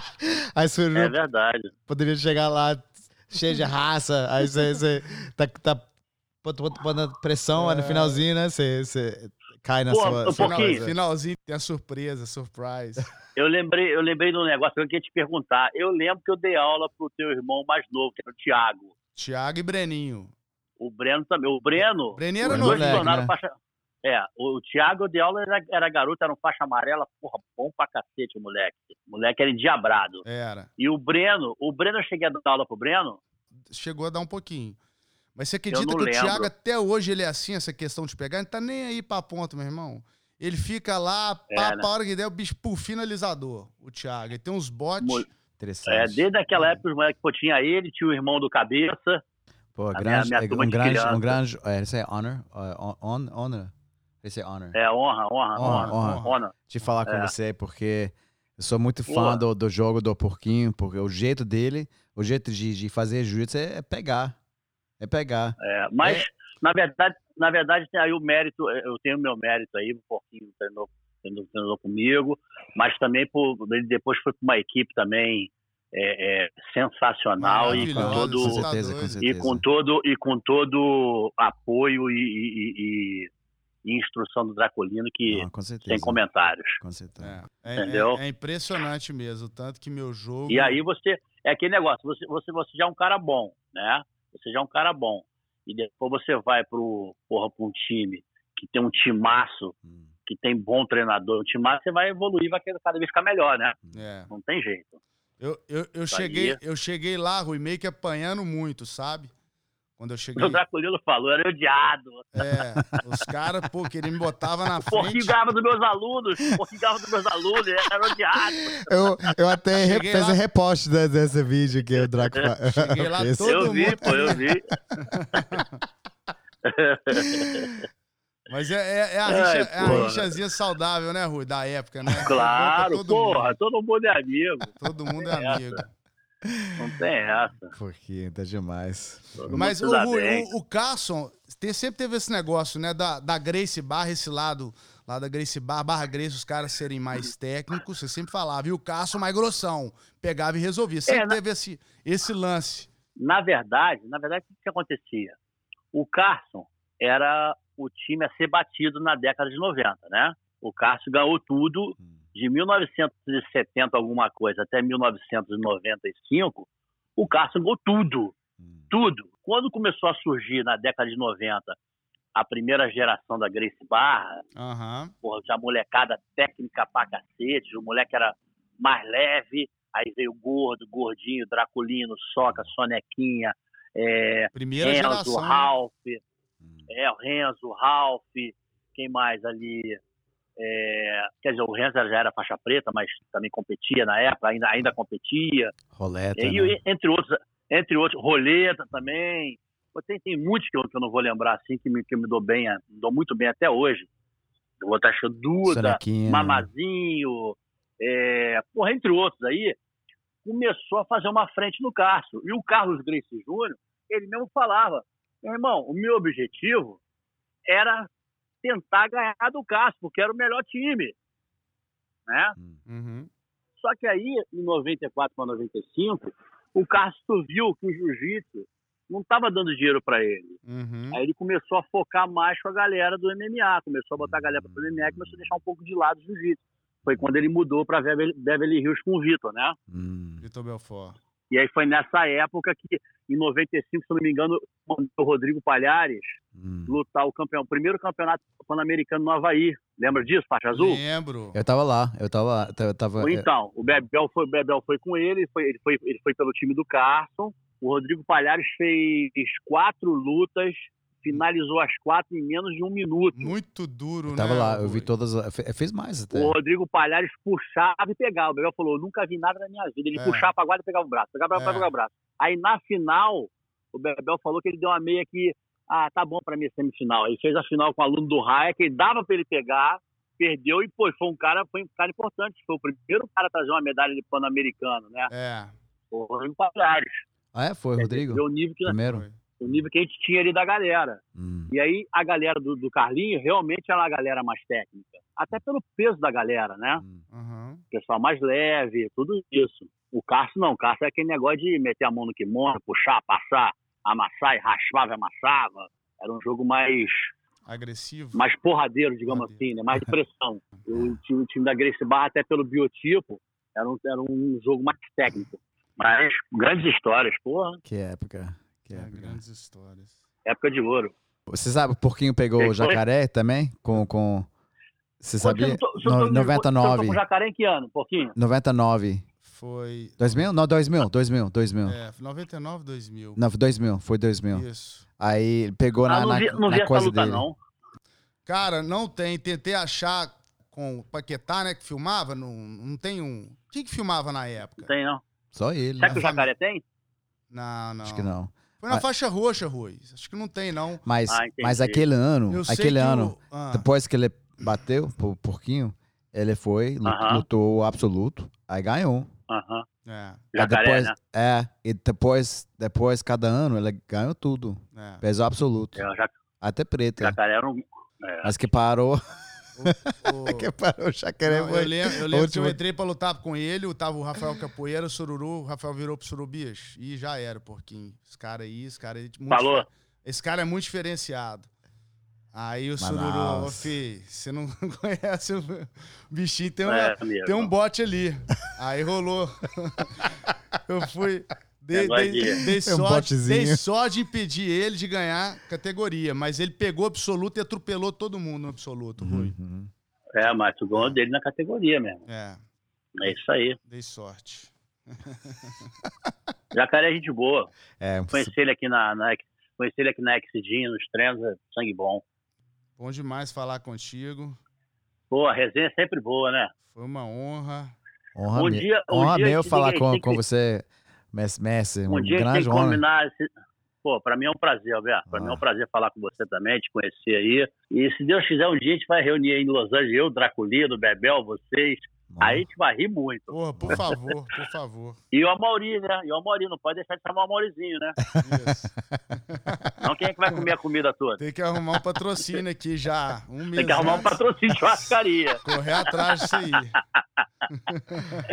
<laughs> Aí Sururu é verdade. poderia chegar lá cheio de raça, aí você, você tá, tá botando pressão aí no finalzinho, né? Você, você cai na Pô, sua, um sua. Finalzinho tem a surpresa, surprise. Eu lembrei, eu lembrei de um negócio que eu queria te perguntar. Eu lembro que eu dei aula pro teu irmão mais novo, que era o Thiago. Thiago e Breninho. O Breno também. O Breno. Breninho era moleque, tornaram né? faixa. É, o Thiago eu dei aula, era, era garoto, era um faixa amarela, porra, bom pra cacete o moleque. O moleque era endiabrado. Era. E o Breno, o Breno eu cheguei a dar aula pro Breno, Chegou a dar um pouquinho. Mas você acredita que o lembro. Thiago até hoje ele é assim, essa questão de pegar? Ele não tá nem aí pra ponto, meu irmão. Ele fica lá, pá, né? pra hora que der, o bicho, pô, finalizador. O Thiago. Ele tem uns bots. Mo- Interessante. é, desde aquela época os moleques, pô, tinha ele, tinha o irmão do Cabeça, Pô, grande, minha- minha é, turma um de grande, um grande, é, isso é honor, é, on, on- honor, isso é honor. é, honra, honra, Honra, honra, honra. De falar com É. você, porque eu sou muito fã do, do jogo do Porquinho, porque o jeito dele, o jeito de, de fazer jiu-jitsu é, é pegar, é pegar. É, mas, na verdade, na verdade, tem aí o mérito, eu tenho meu mérito aí, o Porquinho treinou, treinou, treinou comigo, mas também por, ele depois foi para uma equipe também é, é, sensacional e com todo com certeza, com certeza. e com todo e com todo apoio e, e- e- e instrução do Dracolino que Não, com certeza. sem comentários. Com certeza. É, é- Entendeu? é- é impressionante mesmo. Tanto que meu jogo. E aí você é aquele negócio, você, você, você já é um cara bom, né? Você já é um cara bom. E depois você vai pro, porra, pra um time que tem um timaço, Hum. Que tem bom treinador, um timaço, você vai evoluir, vai querer cada vez ficar melhor, né? É. Não tem jeito. Eu, eu, eu, cheguei, aí. eu cheguei lá, Rui, meio que apanhando muito, sabe? Quando eu cheguei. O Draculino falou, era odiado. É, os caras, pô, que ele me botava na <laughs> O Porquinho frente. ganhava dos meus alunos, Porquinho ganhava dos meus alunos, era odiado. Eu, eu até Cheguei fiz lá- um repost de- desse vídeo que o <laughs> Draco Cheguei lá <laughs> todo- eu vi, mundo- pô, eu vi. Mas é, é, é a, Ai, rixa, é a rixazinha saudável, né, Rui? Da época, né? Claro, todo porra, Mundo, todo mundo é amigo. todo mundo é amigo. Não tem essa. Porque tá demais. Todo Mas o, Rui, o, o Carson tem- sempre teve esse negócio, né? Da, da Grace Barra, esse lado lá da Grace Barra, Barra Grace, os caras serem mais técnicos. Você sempre falava, e o Carson mais grossão. Pegava e resolvia. Sempre É, na- teve esse, esse lance. Na verdade, na verdade, o que, que acontecia? O Carson era o time a ser batido na década de 90, né? O Carson ganhou tudo de 1970 alguma coisa até 1995. O Carson ganhou tudo, tudo. Quando começou a surgir na década de 90 a primeira geração da Grace Barra, Aham. porra, já molecada técnica pra cacete, o moleque era mais leve, aí veio gordo, gordinho, Draculino, Soca, Sonequinha, é, Primeira Renzo, geração. né? Ralph, é, o Renzo, Ralph, quem mais ali? É, quer dizer, o Renzo já era faixa preta, mas também competia na época, ainda, ainda competia. Roleta, E, né? entre outros, entre outros, Roleta também. Tem, tem muitos que eu, que eu não vou lembrar assim, que me, que me dou bem, a- me dou muito bem até hoje. Eu vou estar Duda. Mamazinho, é, porra, entre outros aí, começou a fazer uma frente no Cássio. E o Carlos Grace Júnior, ele mesmo falava, meu irmão, o meu objetivo era tentar ganhar do Cássio, porque era o melhor time. Né? Uhum. Só que aí, em 94 para 95, o Cássio viu que o jiu-jitsu não estava dando dinheiro para ele. Uhum. Aí ele começou a focar mais com a galera do MMA, começou a botar a galera para o MMA e começou a deixar um pouco de lado o jiu-jitsu. Foi quando ele mudou para Beverly, Hills com o Vitor, né? Hum. Vitor Belfort. E aí foi nessa época que, em 95, se não me engano, mandou o Rodrigo Palhares Hum. lutar o campeão, o primeiro campeonato pan-americano no Havaí. Lembra disso, faixa azul? Lembro. Eu tava lá, eu tava lá. Eu tava, Ou Então, o Bebel foi, o Bebel foi com ele, foi, ele, foi, ele foi pelo time do Carson, O Rodrigo Palhares fez quatro lutas, finalizou as quatro em menos de um minuto. Muito duro, Eu tava né? lá, eu vi todas. fe- Fez mais até. O Rodrigo Palhares puxava e pegava. O Bebel falou: "Eu nunca vi nada na minha vida. Ele É. puxava pra guarda e pegava o braço, pegava o braço, É. pegava o braço. Aí na final, o Bebel falou que ele deu uma meia que, ah, tá bom pra mim semifinal. Aí fez a final com o aluno do Raia, que dava pra ele pegar, perdeu e, pô, foi um cara, foi um cara importante. Foi o primeiro cara a trazer uma medalha de Pan-Americano, né? É. O Rodrigo Palhares. Ah, é? Foi, Rodrigo? Deu o nível que, Primeiro? Foi. O nível que a gente tinha ali da galera. Hum. E aí a galera do, do Carlinho realmente era a galera mais técnica. Até pelo peso da galera, né? hum. Aham. pessoal mais leve, tudo isso. O Cássio não, o Cássio é aquele negócio de meter a mão no kimono, puxar, passar, amassar e raspava e amassava. Era um jogo mais, Agressivo. mais porradeiro, digamos Porradeiro. assim, né? mais de pressão. <laughs> o, time, o time da Grace Barra, até pelo biotipo, era um, era um jogo mais técnico. Mas grandes histórias, porra, Que época. Que É, época. grandes histórias. época de ouro. Você sabe o porquinho pegou o foi? jacaré também? Com. com... Você sabia? Você, não você, No- não to- você 99. tocou com jacaré em que ano? Pouquinho? 99. Foi. 2000? Não, 2000. 2000. 2000. É, 99, 2000. Não, foi 2000. Foi 2000. Isso. Aí ele pegou Ah, na, não na, vi, não na vi essa coisa luta, dele. não. Cara, não tem. Tentei achar com o Paquetá, né, que filmava. Não, não tem um. Quem que filmava na época? Não tem, não. Só ele. Será que o né? jacaré tem? Não, não. Acho que não. Foi na Ah. faixa roxa, Rui. Acho que não tem, não. Mas, Ah, mas aquele ano, Eu aquele o- ano, ah, depois que ele bateu pro porquinho, ele foi, lut- Aham. lutou o absoluto, aí ganhou. Aham. é, Aí Jacaré, depois, né? É, e depois, depois, cada ano, ele ganhou tudo. é. Peso absoluto. É, jac- Até preta. jacaré era um... é. Mas que parou. O- <laughs> que parou o jacaré Não, foi. eu lembro, eu lembro que eu entrei pra lutar com ele, tava o Rafael Capoeira, o Sururu, o Rafael virou pro Surubias. E já era, porquinho. Esse cara aí, esse cara aí. muito Falou. Esse cara é muito diferenciado. Aí o Sururu, fi, você não <laughs> conhece o bichinho, tem, uma- É, tem um bote ali. Aí rolou. <laughs> eu fui. Dei, de- dei <laughs> um dei sorte de impedir ele de ganhar categoria, mas ele pegou absoluto e atropelou todo mundo no absoluto, Rui. Uhum. É, mas tu ganhou dele na categoria mesmo. É, É isso aí. dei sorte. <laughs> Jacaré é gente boa. É, Conheci ele aqui na, na conheci ele aqui na Exidinho, nos treinos, é sangue bom. Bom demais falar contigo. Pô, a resenha é sempre boa, né? Foi uma honra. honra, Um dia- um honra dia meu falar com, que- com você, Messi. Messi Um uma dia a gente tem grande que combinar. esse- Pô, pra mim é um prazer, Alberto. Pra mim é Ah. um prazer falar com você também, te conhecer aí. E se Deus quiser, um dia a gente vai reunir aí em Los Angeles, eu, Draculino, Bebel, vocês. Aí a gente vai rir muito. Porra, por favor, por favor. E o Amauri, né? E o Amauri, não pode deixar de chamar o Amaurizinho, né? Isso. Não quem é que vai comer a comida toda? Tem que arrumar um patrocínio aqui já. Um mês. Tem que arrumar um antes. patrocínio de churrascaria. Correr atrás disso aí. <laughs>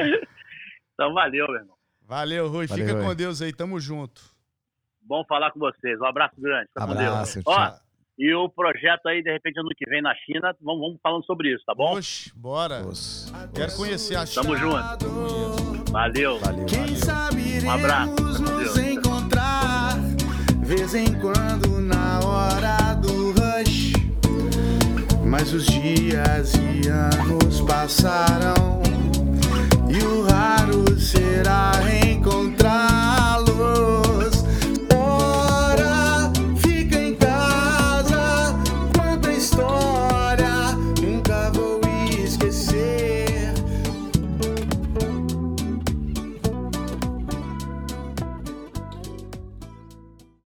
Então valeu, meu irmão. Valeu, Rui. Valeu, Fica Rui. com Deus aí. Tamo junto. Bom falar com vocês. Um abraço grande. Fica com Abraço, Deus. tchau. Ó, e o projeto aí, de repente, ano que vem na China, vamos, vamos falando sobre isso, tá bom? Oxe, bora. Nossa. Quero conhecer a Tamo junto. Valeu. Valeu, Quem valeu. sabe Um abraço. iremos nos Deus. encontrar Vez em quando na hora do rush Mas os dias e anos passaram será